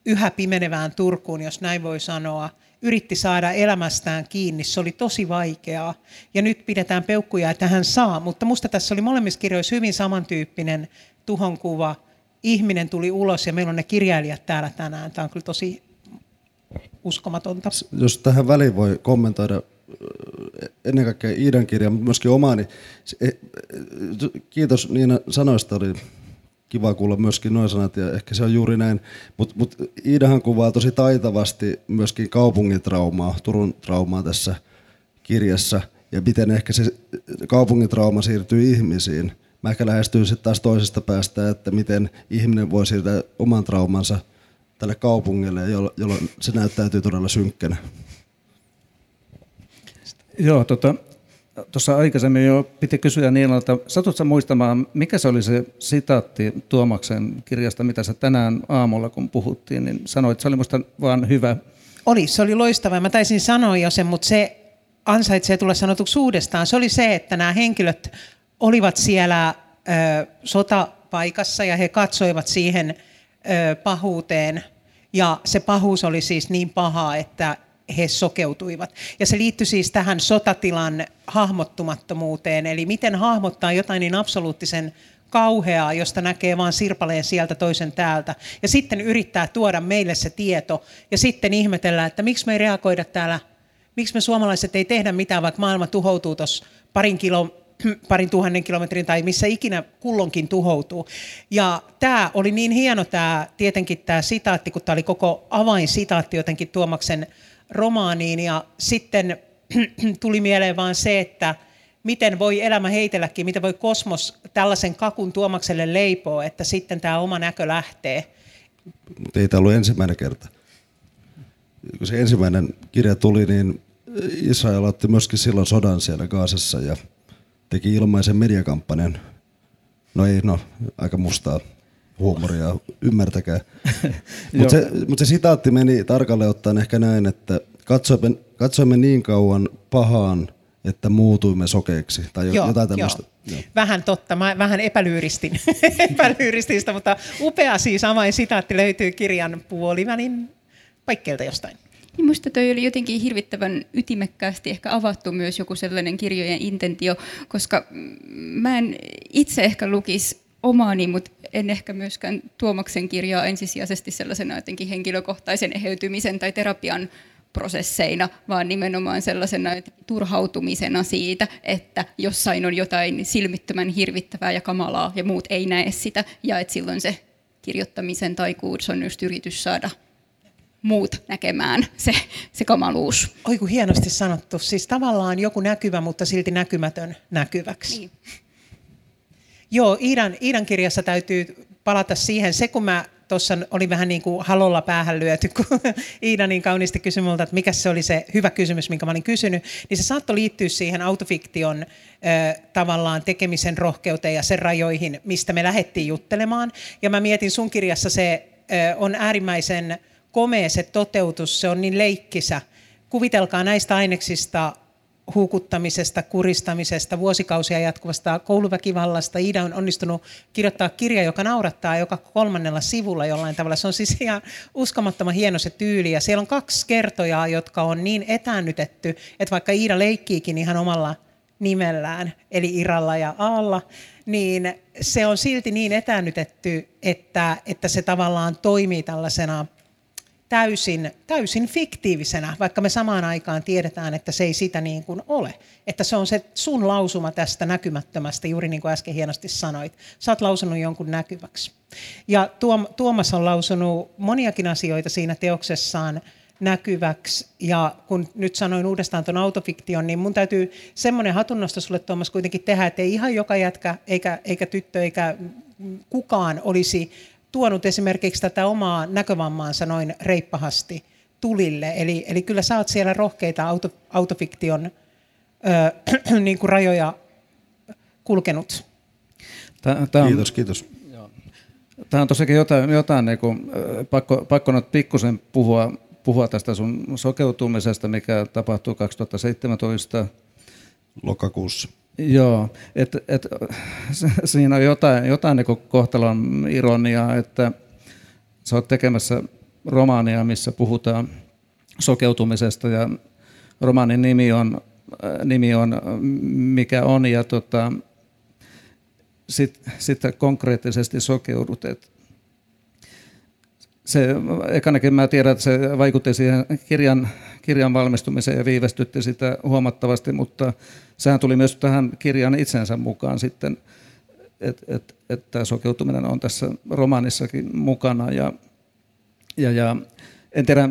yhä pimenevään Turkuun, jos näin voi sanoa, yritti saada elämästään kiinni. Se oli tosi vaikeaa. Ja nyt pidetään peukkuja, että hän saa. Mutta musta tässä oli molemmissa kirjoissa hyvin samantyyppinen tuhonkuva. Ihminen tuli ulos ja meillä on ne kirjailijat täällä tänään. Tämä on kyllä tosi uskomatonta. Jos tähän väliin voi kommentoida ennen kaikkea Iidan kirja, mutta myöskin omaani. E, kiitos Niina sanoista, oli kiva kuulla myöskin noin sanat ja ehkä se on juuri näin. Mutta mut Iidahan kuvaa tosi taitavasti myöskin kaupungin traumaa, Turun traumaa tässä kirjassa ja miten ehkä se kaupungin trauma siirtyy ihmisiin. Mä ehkä lähestyin sitten taas toisesta päästä, että miten ihminen voi siirtää oman traumansa tälle kaupungille, jolloin se näyttäytyy todella synkkänä. Joo, tota, tuossa aikaisemmin jo piti kysyä Niilalta, satutko muistamaan, mikä se oli se sitaatti Tuomaksen kirjasta, mitä sä tänään aamulla, kun puhuttiin, niin sanoit, että se oli musta vaan hyvä. Oli, se oli loistava. Mä taisin sanoa jo sen, mutta se ansaitsee tulla sanotuksi uudestaan. Se oli se, että nämä henkilöt olivat siellä ö, sotapaikassa ja he katsoivat siihen ö, pahuuteen. Ja se pahuus oli siis niin pahaa, että he sokeutuivat. Ja se liittyi siis tähän sotatilan hahmottumattomuuteen, eli miten hahmottaa jotain niin absoluuttisen kauheaa, josta näkee vain sirpaleen sieltä toisen täältä. Ja sitten yrittää tuoda meille se tieto ja sitten ihmetellä, että miksi me ei reagoida täällä, miksi me suomalaiset ei tehdä mitään, vaikka maailma tuhoutuu tuossa parin kilo, parin tuhannen kilometrin tai missä ikinä kullonkin tuhoutuu. Ja tämä oli niin hieno tämä, tietenkin tämä sitaatti, kun tämä oli koko avainsitaatti jotenkin Tuomaksen romaaniin ja sitten tuli mieleen vaan se, että miten voi elämä heitelläkin, miten voi kosmos tällaisen kakun tuomakselle leipoo, että sitten tämä oma näkö lähtee. Ei tämä ollut ensimmäinen kerta. Kun se ensimmäinen kirja tuli, niin Israel otti myöskin silloin sodan siellä Gaasassa ja teki ilmaisen mediakampanjan. No ei, no aika mustaa huumoria, ymmärtäkää. Mutta se, mut se sitaatti meni tarkalleen ottaen ehkä näin, että katsoimme, katsoimme niin kauan pahaan, että muutuimme sokeiksi tai joo, jotain tämmöistä. Joo. Vähän totta, mä vähän epälyyristin, epälyyristin sitä, mutta upea siis avain sitaatti löytyy kirjan puolivälin paikkeilta jostain. Niin musta toi oli jotenkin hirvittävän ytimekkäästi ehkä avattu myös joku sellainen kirjojen intentio, koska mä en itse ehkä lukisi omaani, mutta en ehkä myöskään Tuomaksen kirjaa ensisijaisesti sellaisena jotenkin henkilökohtaisen eheytymisen tai terapian prosesseina, vaan nimenomaan sellaisena turhautumisena siitä, että jossain on jotain silmittömän hirvittävää ja kamalaa ja muut ei näe sitä, ja että silloin se kirjoittamisen taikuus on just yritys saada muut näkemään se, se kamaluus. Oi kun hienosti sanottu. Siis tavallaan joku näkyvä, mutta silti näkymätön näkyväksi. Niin. Joo, Iidan, Iidan kirjassa täytyy palata siihen. Se, kun mä tuossa oli vähän niin kuin halolla päähän lyöty, kun Iida niin kauniisti kysyi multa, että mikä se oli se hyvä kysymys, minkä mä olin kysynyt, niin se saattoi liittyä siihen autofiktion äh, tavallaan tekemisen rohkeuteen ja sen rajoihin, mistä me lähdettiin juttelemaan. Ja mä mietin sun kirjassa se äh, on äärimmäisen komea se toteutus, se on niin leikkisä. Kuvitelkaa näistä aineksista huukuttamisesta, kuristamisesta, vuosikausia jatkuvasta kouluväkivallasta. Iida on onnistunut kirjoittaa kirja, joka naurattaa joka kolmannella sivulla jollain tavalla. Se on siis ihan uskomattoman hieno se tyyli. Ja siellä on kaksi kertojaa, jotka on niin etäännytetty, että vaikka Iida leikkiikin ihan omalla nimellään, eli Iralla ja Aalla, niin se on silti niin etäännytetty, että, että se tavallaan toimii tällaisena täysin, täysin fiktiivisenä, vaikka me samaan aikaan tiedetään, että se ei sitä niin kuin ole. Että se on se sun lausuma tästä näkymättömästä, juuri niin kuin äsken hienosti sanoit. Sä oot lausunut jonkun näkyväksi. Ja Tuom, Tuomas on lausunut moniakin asioita siinä teoksessaan näkyväksi. Ja kun nyt sanoin uudestaan tuon autofiktion, niin mun täytyy semmoinen hatunnosto sulle Tuomas kuitenkin tehdä, että ei ihan joka jätkä eikä, eikä tyttö eikä kukaan olisi tuonut esimerkiksi tätä omaa näkövammaansa noin reippahasti tulille. Eli, eli kyllä sä oot siellä rohkeita auto, autofiktion ö, niin kuin rajoja kulkenut. Tämä, tämä on, kiitos, kiitos. Tämä on tosiaankin jotain, jotain niin kuin, pakko, pakko nyt pikkusen puhua, puhua tästä sun sokeutumisesta, mikä tapahtuu 2017. Lokakuussa. Joo, et, et, siinä on jotain, jotain niin kohtalon ironiaa, että sä oot tekemässä romaania, missä puhutaan sokeutumisesta ja romaanin nimi on, nimi on mikä on ja tota, sit konkreettisesti sokeudut. Et se, ekanakin mä tiedän, että se vaikutti siihen kirjan, kirjan valmistumiseen ja viivästytti sitä huomattavasti, mutta sehän tuli myös tähän kirjan itsensä mukaan sitten, että et, et tämä sokeutuminen on tässä romaanissakin mukana. Ja, ja, ja en tiedä,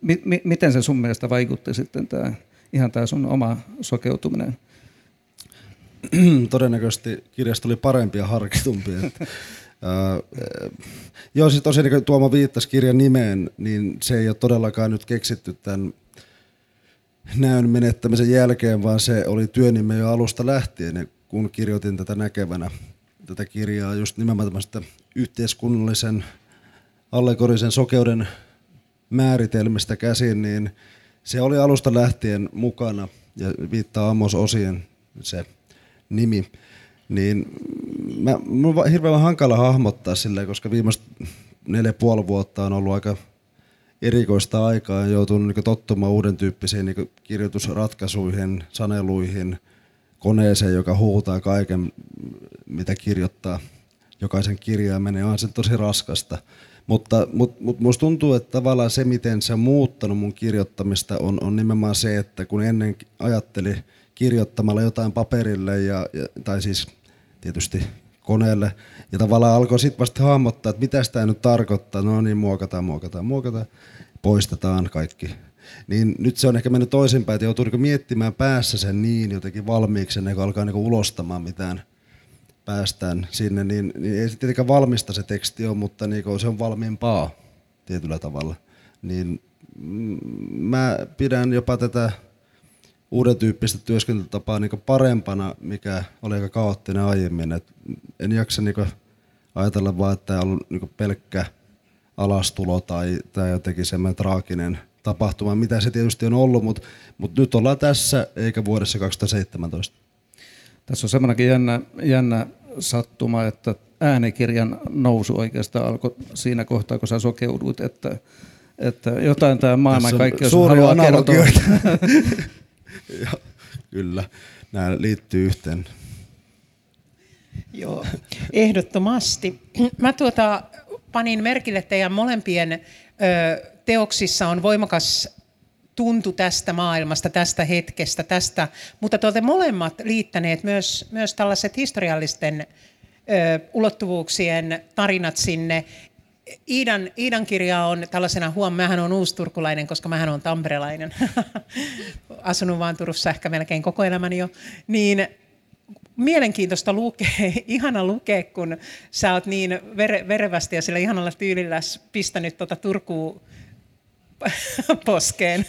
mi, mi, miten se sun mielestä vaikutti sitten tämä, ihan tämä sun oma sokeutuminen? Todennäköisesti kirjasta tuli parempi ja harkitumpi. Ää, joo, siis tosiaan niin Tuomo viittasi kirjan nimeen, niin se ei ole todellakaan nyt keksitty tämän näön menettämisen jälkeen, vaan se oli työnime jo alusta lähtien, kun kirjoitin tätä näkevänä tätä kirjaa just nimenomaan tämmöistä yhteiskunnallisen allegorisen sokeuden määritelmistä käsin, niin se oli alusta lähtien mukana ja viittaa Amos Osien se nimi. Niin mä, mun on hirveän hankala hahmottaa sillä, koska viimeiset neljä puoli vuotta on ollut aika erikoista aikaa ja joutunut niin tottumaan uuden tyyppisiin niin kirjoitusratkaisuihin, saneluihin, koneeseen, joka huutaa kaiken, mitä kirjoittaa. Jokaisen kirjaimen on se tosi raskasta. Mutta mut, mut musta tuntuu, että tavallaan se, miten se on muuttanut mun kirjoittamista, on, on nimenomaan se, että kun ennen ajatteli kirjoittamalla jotain paperille, ja, ja, tai siis tietysti koneelle, ja tavallaan alkoi sitten vasta hahmottaa, että mitä tämä nyt tarkoittaa, no niin, muokataan, muokataan, muokataan, poistetaan kaikki. Niin nyt se on ehkä mennyt toisinpäin, että joutuu niinku miettimään päässä sen niin jotenkin valmiiksi, ennen kuin alkaa niinku ulostamaan mitään – päästään sinne, niin, niin ei se tietenkään valmista se teksti ole, mutta niin se on valmiimpaa tietyllä tavalla. Niin mm, mä pidän jopa tätä uuden tyyppistä työskentelytapaa niin parempana, mikä oli aika kaoottinen aiemmin. Et en jaksa niin ajatella vaan, että tämä on ollut niin pelkkä alastulo tai, tai jotenkin semmoinen traaginen tapahtuma, mitä se tietysti on ollut, mutta, mutta nyt ollaan tässä eikä vuodessa 2017. Tässä on semmoinenkin jännä, jännä sattuma, että äänikirjan nousu oikeastaan alkoi siinä kohtaa, kun sä sokeuduit, että, että jotain tämä maailmankaikkeus haluaa analogioita. ja, kyllä, nämä liittyy yhteen. Joo, ehdottomasti. Mä tuota, panin merkille teidän molempien ö, teoksissa on voimakas tuntu tästä maailmasta, tästä hetkestä, tästä, mutta te olette molemmat liittäneet myös, myös tällaiset historiallisten ö, ulottuvuuksien tarinat sinne. Iidan, Iidan kirja on tällaisena, huom, mähän on uusturkulainen, koska mähän on tamperelainen, asunut vaan Turussa ehkä melkein koko elämäni jo, niin mielenkiintoista lukea, ihana lukea, kun sä oot niin vere, verevästi ja sillä ihanalla tyylillä pistänyt tuota Turkuun poskeen,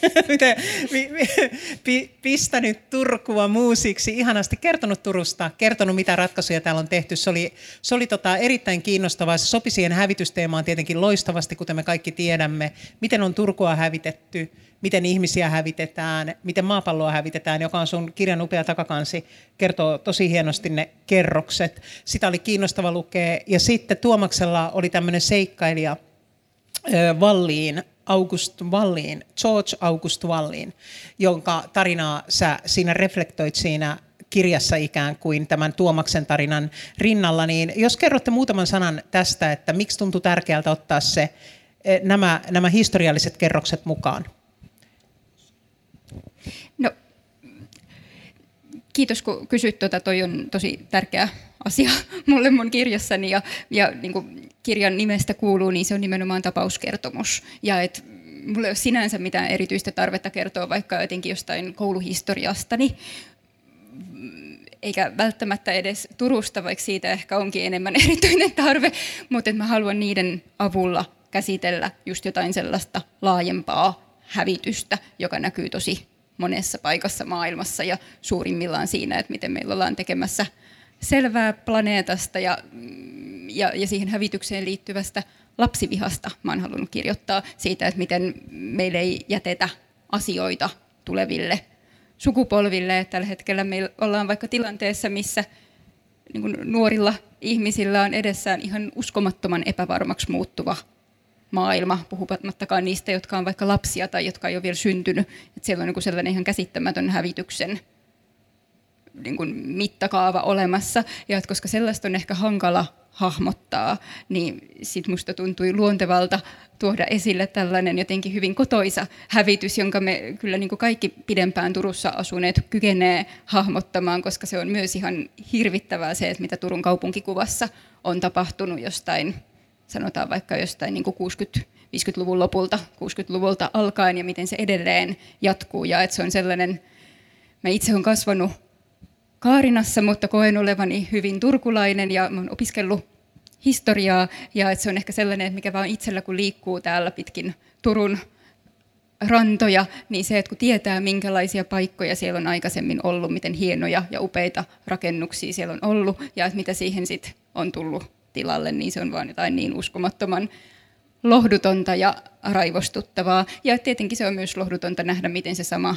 pistänyt Turkua muusiksi, ihanasti kertonut Turusta, kertonut mitä ratkaisuja täällä on tehty. Se oli, se oli tota erittäin kiinnostavaa. Se sopi siihen hävitysteemaan tietenkin loistavasti, kuten me kaikki tiedämme. Miten on Turkua hävitetty, miten ihmisiä hävitetään, miten maapalloa hävitetään, joka on sun kirjan upea takakansi, kertoo tosi hienosti ne kerrokset. Sitä oli kiinnostava lukea. Ja sitten Tuomaksella oli tämmöinen seikkailija, Valliin August Wallin, George August Wallin, jonka tarinaa sä siinä reflektoit siinä kirjassa ikään kuin tämän Tuomaksen tarinan rinnalla, niin jos kerrotte muutaman sanan tästä, että miksi tuntui tärkeältä ottaa se, e, nämä, nämä historialliset kerrokset mukaan? No, kiitos kun kysyt, tuota, toi on tosi tärkeä asia mulle mun kirjassani ja, ja niin kuin kirjan nimestä kuuluu, niin se on nimenomaan tapauskertomus. Ja et mulla ei ole sinänsä mitään erityistä tarvetta kertoa vaikka jotenkin jostain kouluhistoriastani, eikä välttämättä edes Turusta, vaikka siitä ehkä onkin enemmän erityinen tarve, mutta mä haluan niiden avulla käsitellä just jotain sellaista laajempaa hävitystä, joka näkyy tosi monessa paikassa maailmassa ja suurimmillaan siinä, että miten meillä ollaan tekemässä selvää planeetasta ja, ja, ja siihen hävitykseen liittyvästä lapsivihasta. Mä oon halunnut kirjoittaa siitä, että miten meille ei jätetä asioita tuleville sukupolville. Tällä hetkellä me ollaan vaikka tilanteessa, missä niin nuorilla ihmisillä on edessään ihan uskomattoman epävarmaksi muuttuva maailma, puhumattakaan niistä, jotka on vaikka lapsia tai jotka ei ole vielä syntynyt. Että siellä on niin sellainen ihan käsittämätön hävityksen niin kuin mittakaava olemassa. Ja että koska sellaista on ehkä hankala hahmottaa, niin sitten musta tuntui luontevalta tuoda esille tällainen jotenkin hyvin kotoisa hävitys, jonka me kyllä niin kuin kaikki pidempään Turussa asuneet kykenee hahmottamaan, koska se on myös ihan hirvittävää se, että mitä Turun kaupunkikuvassa on tapahtunut jostain, sanotaan vaikka jostain niin kuin 60 50-luvun lopulta, 60-luvulta alkaen ja miten se edelleen jatkuu. Ja että se on sellainen, mä itse olen kasvanut Kaarinassa, mutta koen olevani hyvin turkulainen ja olen opiskellut historiaa ja että se on ehkä sellainen, mikä vaan itsellä kun liikkuu täällä pitkin Turun rantoja, niin se, että kun tietää minkälaisia paikkoja siellä on aikaisemmin ollut, miten hienoja ja upeita rakennuksia siellä on ollut ja että mitä siihen sitten on tullut tilalle, niin se on vaan jotain niin uskomattoman lohdutonta ja raivostuttavaa. Ja tietenkin se on myös lohdutonta nähdä, miten se sama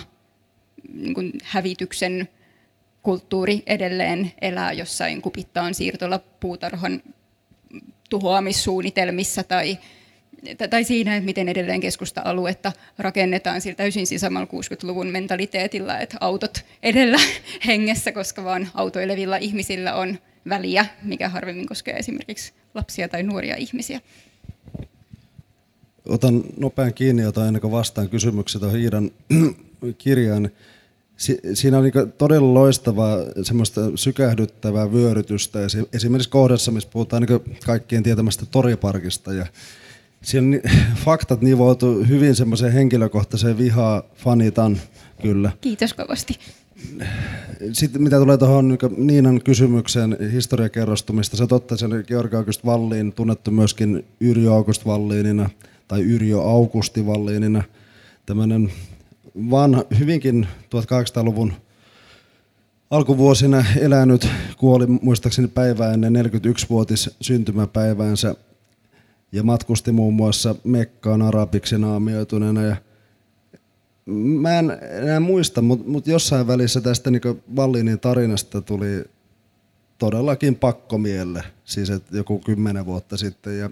niin kuin hävityksen kulttuuri edelleen elää jossain kupittaan siirtola puutarhan tuhoamissuunnitelmissa tai, tai siinä, että miten edelleen keskusta-aluetta rakennetaan sillä täysin siis samalla 60-luvun mentaliteetilla, että autot edellä hengessä, koska vaan autoilevilla ihmisillä on väliä, mikä harvemmin koskee esimerkiksi lapsia tai nuoria ihmisiä. Otan nopean kiinni, jota ennen kuin vastaan kysymyksiä tuohon Iidan kirjaan si, siinä on niin todella loistavaa, semmoista sykähdyttävää vyörytystä. Esimerkiksi kohdassa, missä puhutaan niin kaikkien tietämästä toriparkista. Ja siinä niin, faktat nivoutuu hyvin semmoiseen henkilökohtaiseen vihaa, fanitan kyllä. Kiitos kovasti. Sitten mitä tulee tuohon niin Niinan kysymykseen historiakerrostumista, se totta, sen Georg August Valliin, tunnettu myöskin Yrjö August Valliinina tai Yrjö Augusti Valliinina, tämmöinen vanha, hyvinkin 1800-luvun alkuvuosina elänyt, kuoli muistaakseni päivää ennen 41-vuotis syntymäpäiväänsä ja matkusti muun muassa Mekkaan arabiksi naamioituneena. Ja mä en enää muista, mutta mut jossain välissä tästä niin Vallinin tarinasta tuli todellakin pakkomielle, siis että joku kymmenen vuotta sitten. Ja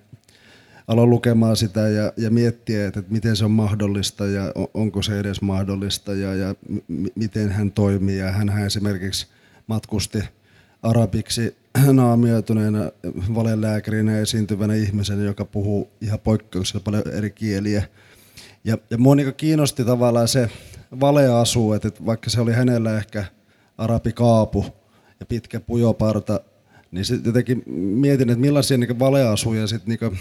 aloin lukemaan sitä ja, ja miettiä, että, että miten se on mahdollista ja onko se edes mahdollista ja, ja m- miten hän toimii. Ja hän esimerkiksi matkusti arabiksi naamioituneena valelääkärinä esiintyvänä ihmisenä, joka puhuu ihan poikkeuksella paljon eri kieliä. Ja, ja mua niin kiinnosti tavallaan se valeasu, että, että vaikka se oli hänellä ehkä arabikaapu ja pitkä pujoparta, niin sitten jotenkin mietin, että millaisia niin valeasuja sitten niin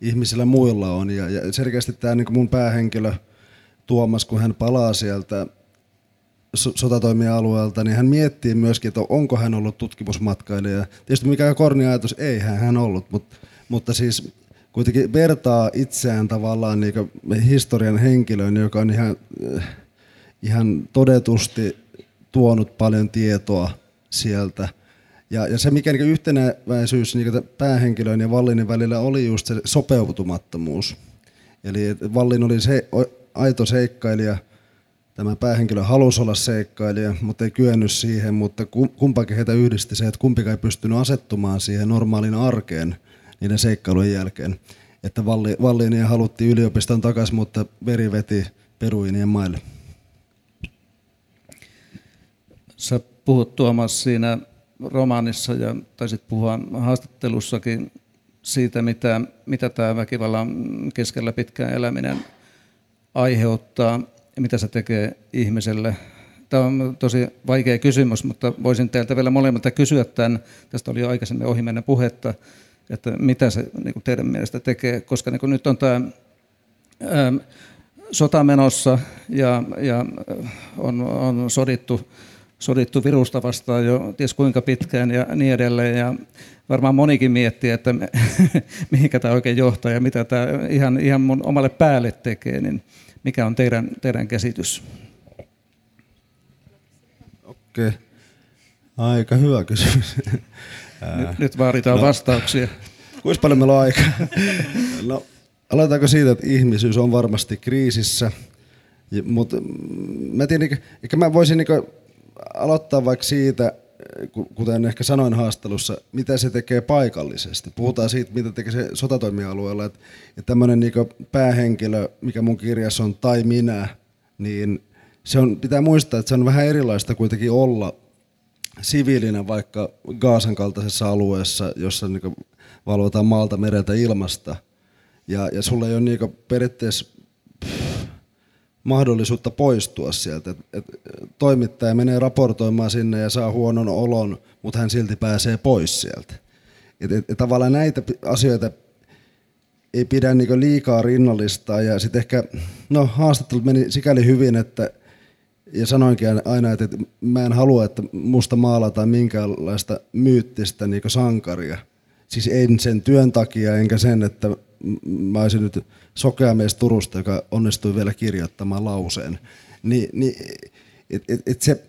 ihmisillä muilla on. Ja, ja selkeästi tämä niin mun päähenkilö Tuomas, kun hän palaa sieltä sotatoimialueelta, niin hän miettii myöskin, että onko hän ollut tutkimusmatkailija. Tietysti mikä korni ajatus, ei hän ollut, mutta, mutta siis kuitenkin vertaa itseään tavallaan niin historian henkilöön, joka on ihan, ihan todetusti tuonut paljon tietoa sieltä – ja, ja se, mikä niin yhtenäväisyys niin päähenkilön ja Vallinin välillä oli just se sopeutumattomuus. Eli Vallin oli se aito seikkailija, tämä päähenkilö halusi olla seikkailija, mutta ei kyennyt siihen, mutta kumpakin heitä yhdisti se, että kumpikaan ei pystynyt asettumaan siihen normaalin arkeen niiden seikkailujen jälkeen. Että Vallinia haluttiin yliopiston takaisin, mutta veri veti peruinien maille. Sä puhut Tuomas siinä romaanissa ja taisit puhua haastattelussakin siitä, mitä, mitä tämä väkivallan keskellä pitkään eläminen aiheuttaa ja mitä se tekee ihmiselle Tämä on tosi vaikea kysymys, mutta voisin teiltä vielä molemmilta kysyä tämän. Tästä oli jo aikaisemmin ohimennen puhetta, että mitä se niin teidän mielestä tekee, koska niin nyt on tämä ää, sota menossa ja, ja on, on sodittu, sodittu virusta vastaan jo ties kuinka pitkään ja niin edelleen. Ja varmaan monikin miettii, että mihinkä tämä oikein johtaa ja mitä tämä ihan, ihan mun omalle päälle tekee, niin mikä on teidän, teidän käsitys? Okei. Aika hyvä kysymys. Nyt, nyt vaaditaan no. vastauksia. Kuinka paljon meillä on aikaa? No, aloitetaanko siitä, että ihmisyys on varmasti kriisissä, mutta mä, tiedän, ehkä mä voisin niin aloittaa vaikka siitä, kuten ehkä sanoin haastelussa, mitä se tekee paikallisesti. Puhutaan siitä, mitä tekee se sotatoimialueella, että, tämmöinen niin päähenkilö, mikä mun kirjassa on, tai minä, niin se on, pitää muistaa, että se on vähän erilaista kuitenkin olla siviilinä vaikka Gaasan kaltaisessa alueessa, jossa niin valvotaan maalta, mereltä, ilmasta. Ja, ja sulla ei ole niin periaatteessa mahdollisuutta poistua sieltä. Et, et, toimittaja menee raportoimaan sinne ja saa huonon olon, mutta hän silti pääsee pois sieltä. Et, et, et tavallaan näitä asioita ei pidä niinku liikaa rinnallistaa ja sitten ehkä, no haastattelut meni sikäli hyvin, että ja sanoinkin aina, että mä en halua, että musta maalataan minkäänlaista myyttistä niin sankaria. Siis en sen työn takia, enkä sen, että mä olisin nyt sokea mies Turusta, joka onnistui vielä kirjoittamaan lauseen. Ni, niin et, et, et se,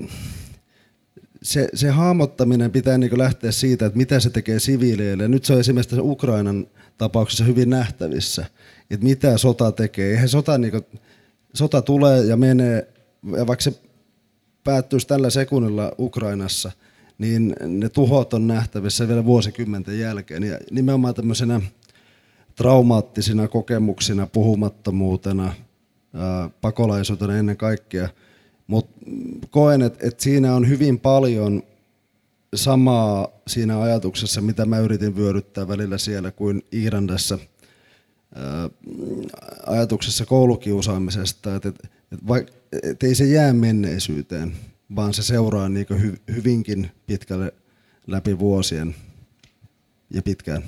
se, se hahmottaminen pitää niin lähteä siitä, että mitä se tekee siviileille. Nyt se on esimerkiksi tässä Ukrainan tapauksessa hyvin nähtävissä, että mitä sota tekee. Eihän sota, niin kuin, sota tulee ja menee ja vaikka se päättyisi tällä sekunnilla Ukrainassa, niin ne tuhot on nähtävissä vielä vuosikymmenten jälkeen. Ja nimenomaan tämmöisenä traumaattisina kokemuksina, puhumattomuutena, pakolaisuutena ennen kaikkea. Mutta koen, että et siinä on hyvin paljon samaa siinä ajatuksessa, mitä mä yritin vyöryttää välillä siellä kuin Iirandassa ajatuksessa koulukiusaamisesta, että et, et, et ei se jää menneisyyteen, vaan se seuraa niin hy, hyvinkin pitkälle läpi vuosien ja pitkään.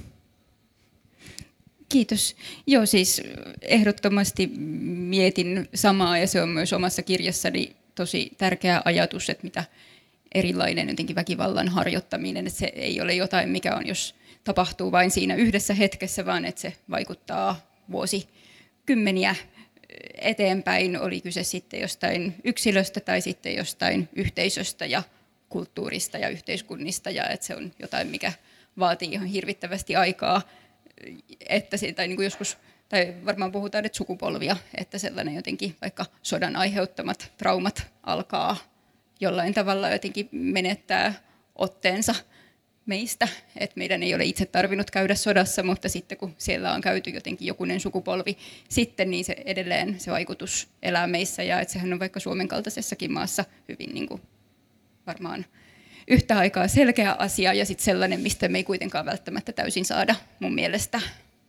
Kiitos. Joo, siis ehdottomasti mietin samaa ja se on myös omassa kirjassani tosi tärkeä ajatus, että mitä erilainen jotenkin väkivallan harjoittaminen, että se ei ole jotain, mikä on, jos tapahtuu vain siinä yhdessä hetkessä, vaan että se vaikuttaa vuosikymmeniä eteenpäin, oli kyse sitten jostain yksilöstä tai sitten jostain yhteisöstä ja kulttuurista ja yhteiskunnista, ja että se on jotain, mikä vaatii ihan hirvittävästi aikaa, että se, tai niin kuin joskus, tai varmaan puhutaan, että sukupolvia, että sellainen jotenkin vaikka sodan aiheuttamat traumat alkaa jollain tavalla jotenkin menettää otteensa meistä, että meidän ei ole itse tarvinnut käydä sodassa, mutta sitten kun siellä on käyty jotenkin jokunen sukupolvi sitten, niin se edelleen se vaikutus elää meissä. Ja että sehän on vaikka Suomen kaltaisessakin maassa hyvin niin kuin varmaan yhtä aikaa selkeä asia ja sitten sellainen, mistä me ei kuitenkaan välttämättä täysin saada mun mielestä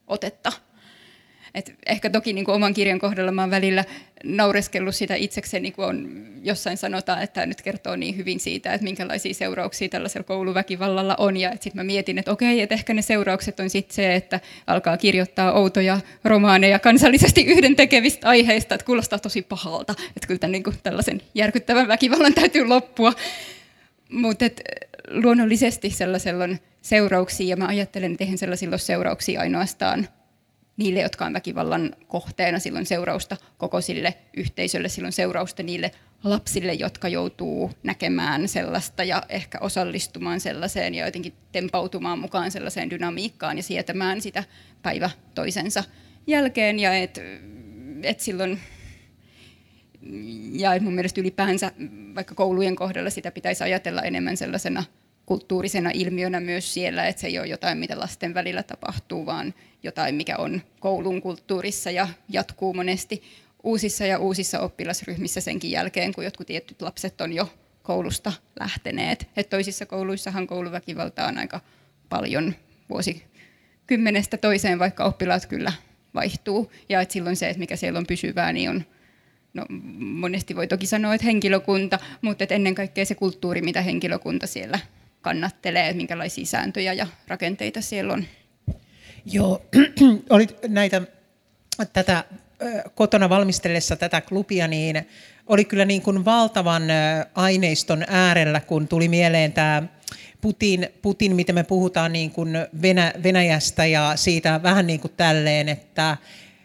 otetta et ehkä toki niin kuin oman kirjan kohdalla mä oon välillä naureskellut sitä itsekseni, kun on jossain sanotaan, että nyt kertoo niin hyvin siitä, että minkälaisia seurauksia tällaisella kouluväkivallalla on. Ja sitten mä mietin, että okei, että ehkä ne seuraukset on sitten se, että alkaa kirjoittaa outoja romaaneja kansallisesti yhdentekevistä aiheista, että kuulostaa tosi pahalta, että kyllä tämän, niin kuin, tällaisen järkyttävän väkivallan täytyy loppua. Mutta luonnollisesti sellaisella on seurauksia, ja mä ajattelen, että eihän sellaisilla ole seurauksia ainoastaan niille, jotka on väkivallan kohteena, silloin seurausta koko sille yhteisölle, silloin seurausta niille lapsille, jotka joutuu näkemään sellaista ja ehkä osallistumaan sellaiseen ja jotenkin tempautumaan mukaan sellaiseen dynamiikkaan ja sietämään sitä päivä toisensa jälkeen. Ja et, et silloin ja mun mielestä ylipäänsä vaikka koulujen kohdalla sitä pitäisi ajatella enemmän sellaisena kulttuurisena ilmiönä myös siellä, että se ei ole jotain, mitä lasten välillä tapahtuu, vaan jotain, mikä on koulun kulttuurissa ja jatkuu monesti uusissa ja uusissa oppilasryhmissä senkin jälkeen, kun jotkut tietyt lapset on jo koulusta lähteneet. Et toisissa kouluissahan kouluväkivaltaa on aika paljon vuosikymmenestä toiseen, vaikka oppilaat kyllä vaihtuu. Ja et silloin se, että mikä siellä on pysyvää, niin on no, monesti voi toki sanoa, että henkilökunta, mutta että ennen kaikkea se kulttuuri, mitä henkilökunta siellä kannattelee, että minkälaisia sääntöjä ja rakenteita siellä on. Joo, oli näitä tätä kotona valmistellessa tätä klubia, niin oli kyllä niin kuin valtavan aineiston äärellä, kun tuli mieleen tämä Putin, Putin miten me puhutaan niin kuin Venä, Venäjästä ja siitä vähän niin kuin tälleen, että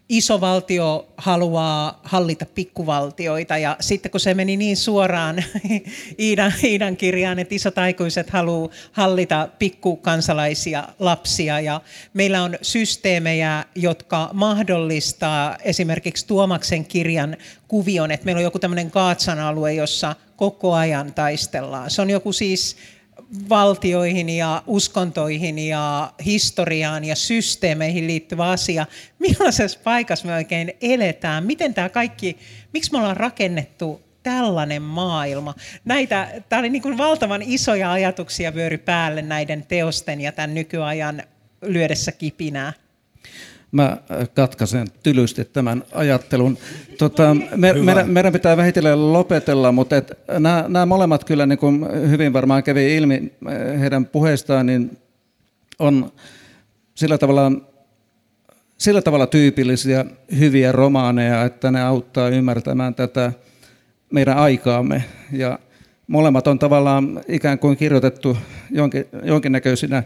iso valtio haluaa hallita pikkuvaltioita ja sitten kun se meni niin suoraan Iidan, Iidan kirjaan, että isot aikuiset haluaa hallita pikkukansalaisia lapsia ja meillä on systeemejä, jotka mahdollistaa esimerkiksi Tuomaksen kirjan kuvion, että meillä on joku tämmöinen Kaatsan alue, jossa koko ajan taistellaan. Se on joku siis valtioihin ja uskontoihin ja historiaan ja systeemeihin liittyvä asia. Millaisessa paikassa me oikein eletään? Miten tämä kaikki, miksi me ollaan rakennettu tällainen maailma? Näitä, tämä oli niin kuin valtavan isoja ajatuksia vyöry päälle näiden teosten ja tämän nykyajan lyödessä kipinää mä äh, katkaisen tylysti tämän ajattelun. Tota, me, meidän, meidän pitää vähitellen lopetella, mutta et nämä, nämä molemmat kyllä niin kuin hyvin varmaan kävi ilmi äh, heidän puheistaan, niin on sillä tavalla, sillä tavalla tyypillisiä hyviä romaaneja, että ne auttaa ymmärtämään tätä meidän aikaamme. Ja molemmat on tavallaan ikään kuin kirjoitettu jonkin, jonkinnäköisinä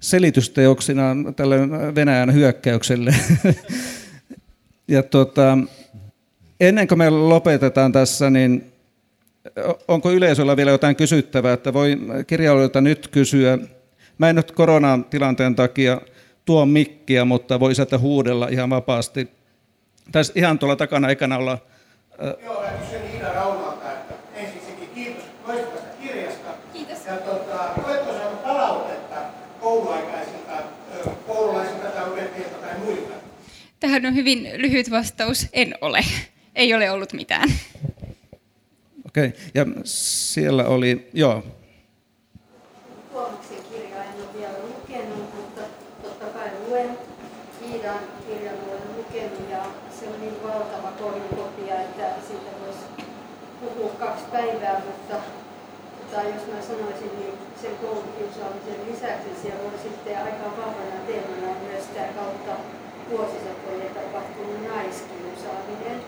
selitysteoksina tälle Venäjän hyökkäykselle. ja tuota, ennen kuin me lopetetaan tässä, niin onko yleisöllä vielä jotain kysyttävää, että voi kirjailijoilta nyt kysyä. Mä en nyt koronan tilanteen takia tuo mikkiä, mutta voi sieltä huudella ihan vapaasti. Tässä ihan tuolla takana ekana olla... Joo, Iida Raunalta, että ensiksikin kiitos loistavasta kirjasta. Kiitos. Ja tuota, oletko saanut palautetta kouluaikaisilta koululaisilta tai opettajilta tai muilta? Tähän on hyvin lyhyt vastaus. En ole. Ei ole ollut mitään. Okei, okay. ja siellä oli, joo. Tuomaksen kirjaa en ole vielä lukenut, mutta totta kai luen. Iidan kirjan olen lukenut ja se on niin valtava korjukopia, että siitä voisi puhua kaksi päivää, mutta tai jos mä sanoisin, niin sen koulukiusaamisen lisäksi siellä on sitten aika vahvana teemana myös tämä kautta vuosisatojen tapahtunut naiskiusaaminen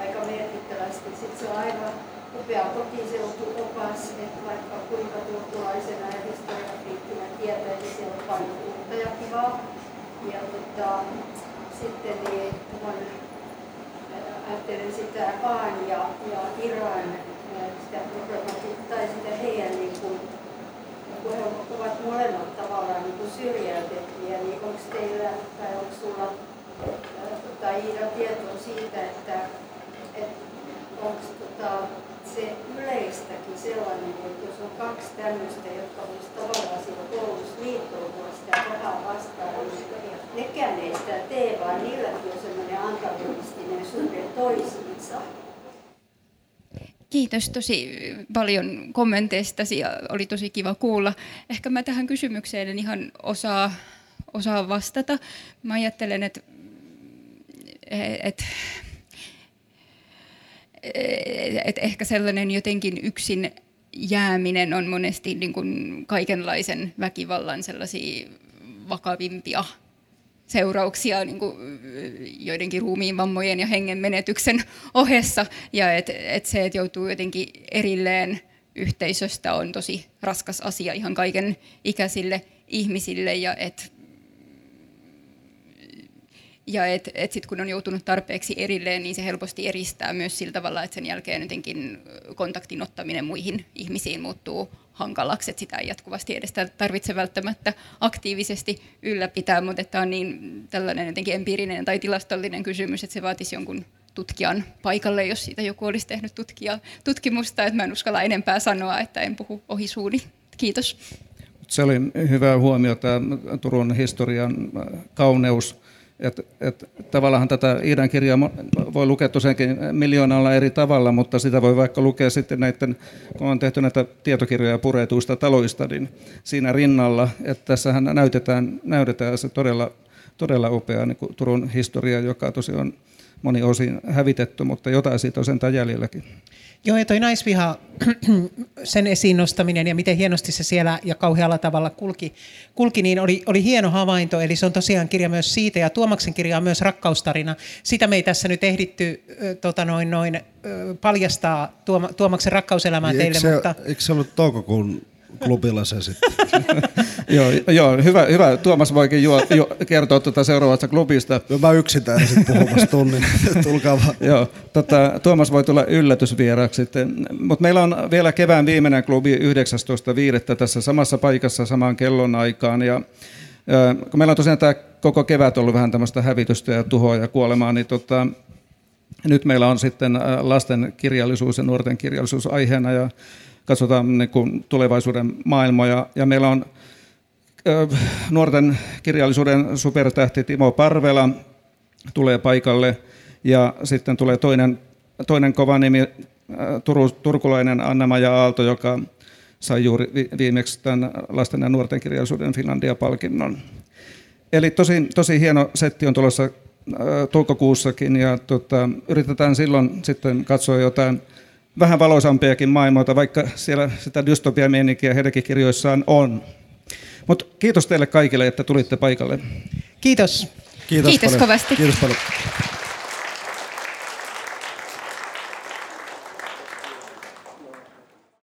aika merkittävästi. Sitten se on aivan upea kotiseutuopas, että vaikka kuinka turkulaisena ja historiafiikkina tietää, että siellä on paljon uutta ja kivaa. Ja tota, sitten niin, ajattelen sitä Aan ja, ja Iran sitä problematiikkaa tai sitä heidän niin kuin, kun he ovat molemmat tavallaan niin syrjäytettyjä, niin onko teillä tai onko sulla tai Iida tietoa siitä, että, että onko tota, se yleistäkin sellainen, että jos on kaksi tämmöistä, jotka voisi tavallaan siellä koulussa liittoutua sitä rahaa vastaan, niin nekään ei sitä tee, vaan niilläkin on sellainen antagonistinen suhde toisiinsa. Kiitos tosi paljon kommenteistasi ja oli tosi kiva kuulla. Ehkä mä tähän kysymykseen en ihan osaa, osaa vastata. Mä ajattelen, että et, et ehkä sellainen jotenkin yksin jääminen on monesti niin kuin kaikenlaisen väkivallan sellaisia vakavimpia seurauksia niin kuin joidenkin ruumiin vammojen ja hengen menetyksen ohessa. Ja et, et se, että joutuu jotenkin erilleen yhteisöstä on tosi raskas asia ihan kaiken ikäisille ihmisille. Ja että ja että et sitten kun on joutunut tarpeeksi erilleen, niin se helposti eristää myös sillä tavalla, että sen jälkeen jotenkin kontaktin ottaminen muihin ihmisiin muuttuu hankalaksi, että sitä ei jatkuvasti edes tarvitse välttämättä aktiivisesti ylläpitää, mutta että on niin tällainen jotenkin empiirinen tai tilastollinen kysymys, että se vaatisi jonkun tutkijan paikalle, jos siitä joku olisi tehnyt tutkija, tutkimusta, että mä en uskalla enempää sanoa, että en puhu ohi suuni. Kiitos. Se oli hyvä huomio, tämä Turun historian kauneus et, et, tavallaan tätä Iidan kirjaa voi lukea tosiaankin miljoonalla eri tavalla, mutta sitä voi vaikka lukea sitten näiden, kun on tehty näitä tietokirjoja puretuista taloista, niin siinä rinnalla, että tässähän näytetään, näytetään se todella, todella upea niin Turun historia, joka tosiaan moni osin hävitetty, mutta jotain siitä on sentään jäljelläkin. Joo, ja toi naisviha, sen esiin nostaminen ja miten hienosti se siellä ja kauhealla tavalla kulki, kulki niin oli, oli hieno havainto. Eli se on tosiaan kirja myös siitä, ja Tuomaksen kirja on myös rakkaustarina. Sitä me ei tässä nyt ehditty tota noin, noin, paljastaa Tuoma, Tuomaksen rakkauselämää niin, teille. Eikö se, mutta... eikö se ollut toukokuun klubilla se sitten. joo, joo hyvä, hyvä. Tuomas voikin juo, jo, kertoa tuota seuraavasta klubista. No mä yksin täällä sitten puhumassa tunnin. Tulkaa vaan. joo, tota, Tuomas voi tulla yllätysvieraksi sitten. Mutta meillä on vielä kevään viimeinen klubi 19.5. tässä samassa paikassa samaan kellon aikaan. Ja, ja kun meillä on tosiaan tämä koko kevät ollut vähän tämmöistä hävitystä ja tuhoa ja kuolemaa, niin tota, nyt meillä on sitten lasten kirjallisuus ja nuorten kirjallisuus aiheena. Ja katsotaan niin kuin tulevaisuuden maailmoja. Ja meillä on nuorten kirjallisuuden supertähti Timo Parvela tulee paikalle ja sitten tulee toinen, toinen kova nimi, Turu, turkulainen Anna-Maja Aalto, joka sai juuri viimeksi tämän lasten ja nuorten kirjallisuuden Finlandia-palkinnon. Eli tosi, tosi hieno setti on tulossa toukokuussakin ja tota, yritetään silloin sitten katsoa jotain vähän valoisampiakin maailmoita, vaikka siellä sitä dystopia-meininkiä heidänkin kirjoissaan on. Mutta kiitos teille kaikille, että tulitte paikalle. Kiitos. Kiitos, Kiitos paljon. kovasti. Kiitos paljon.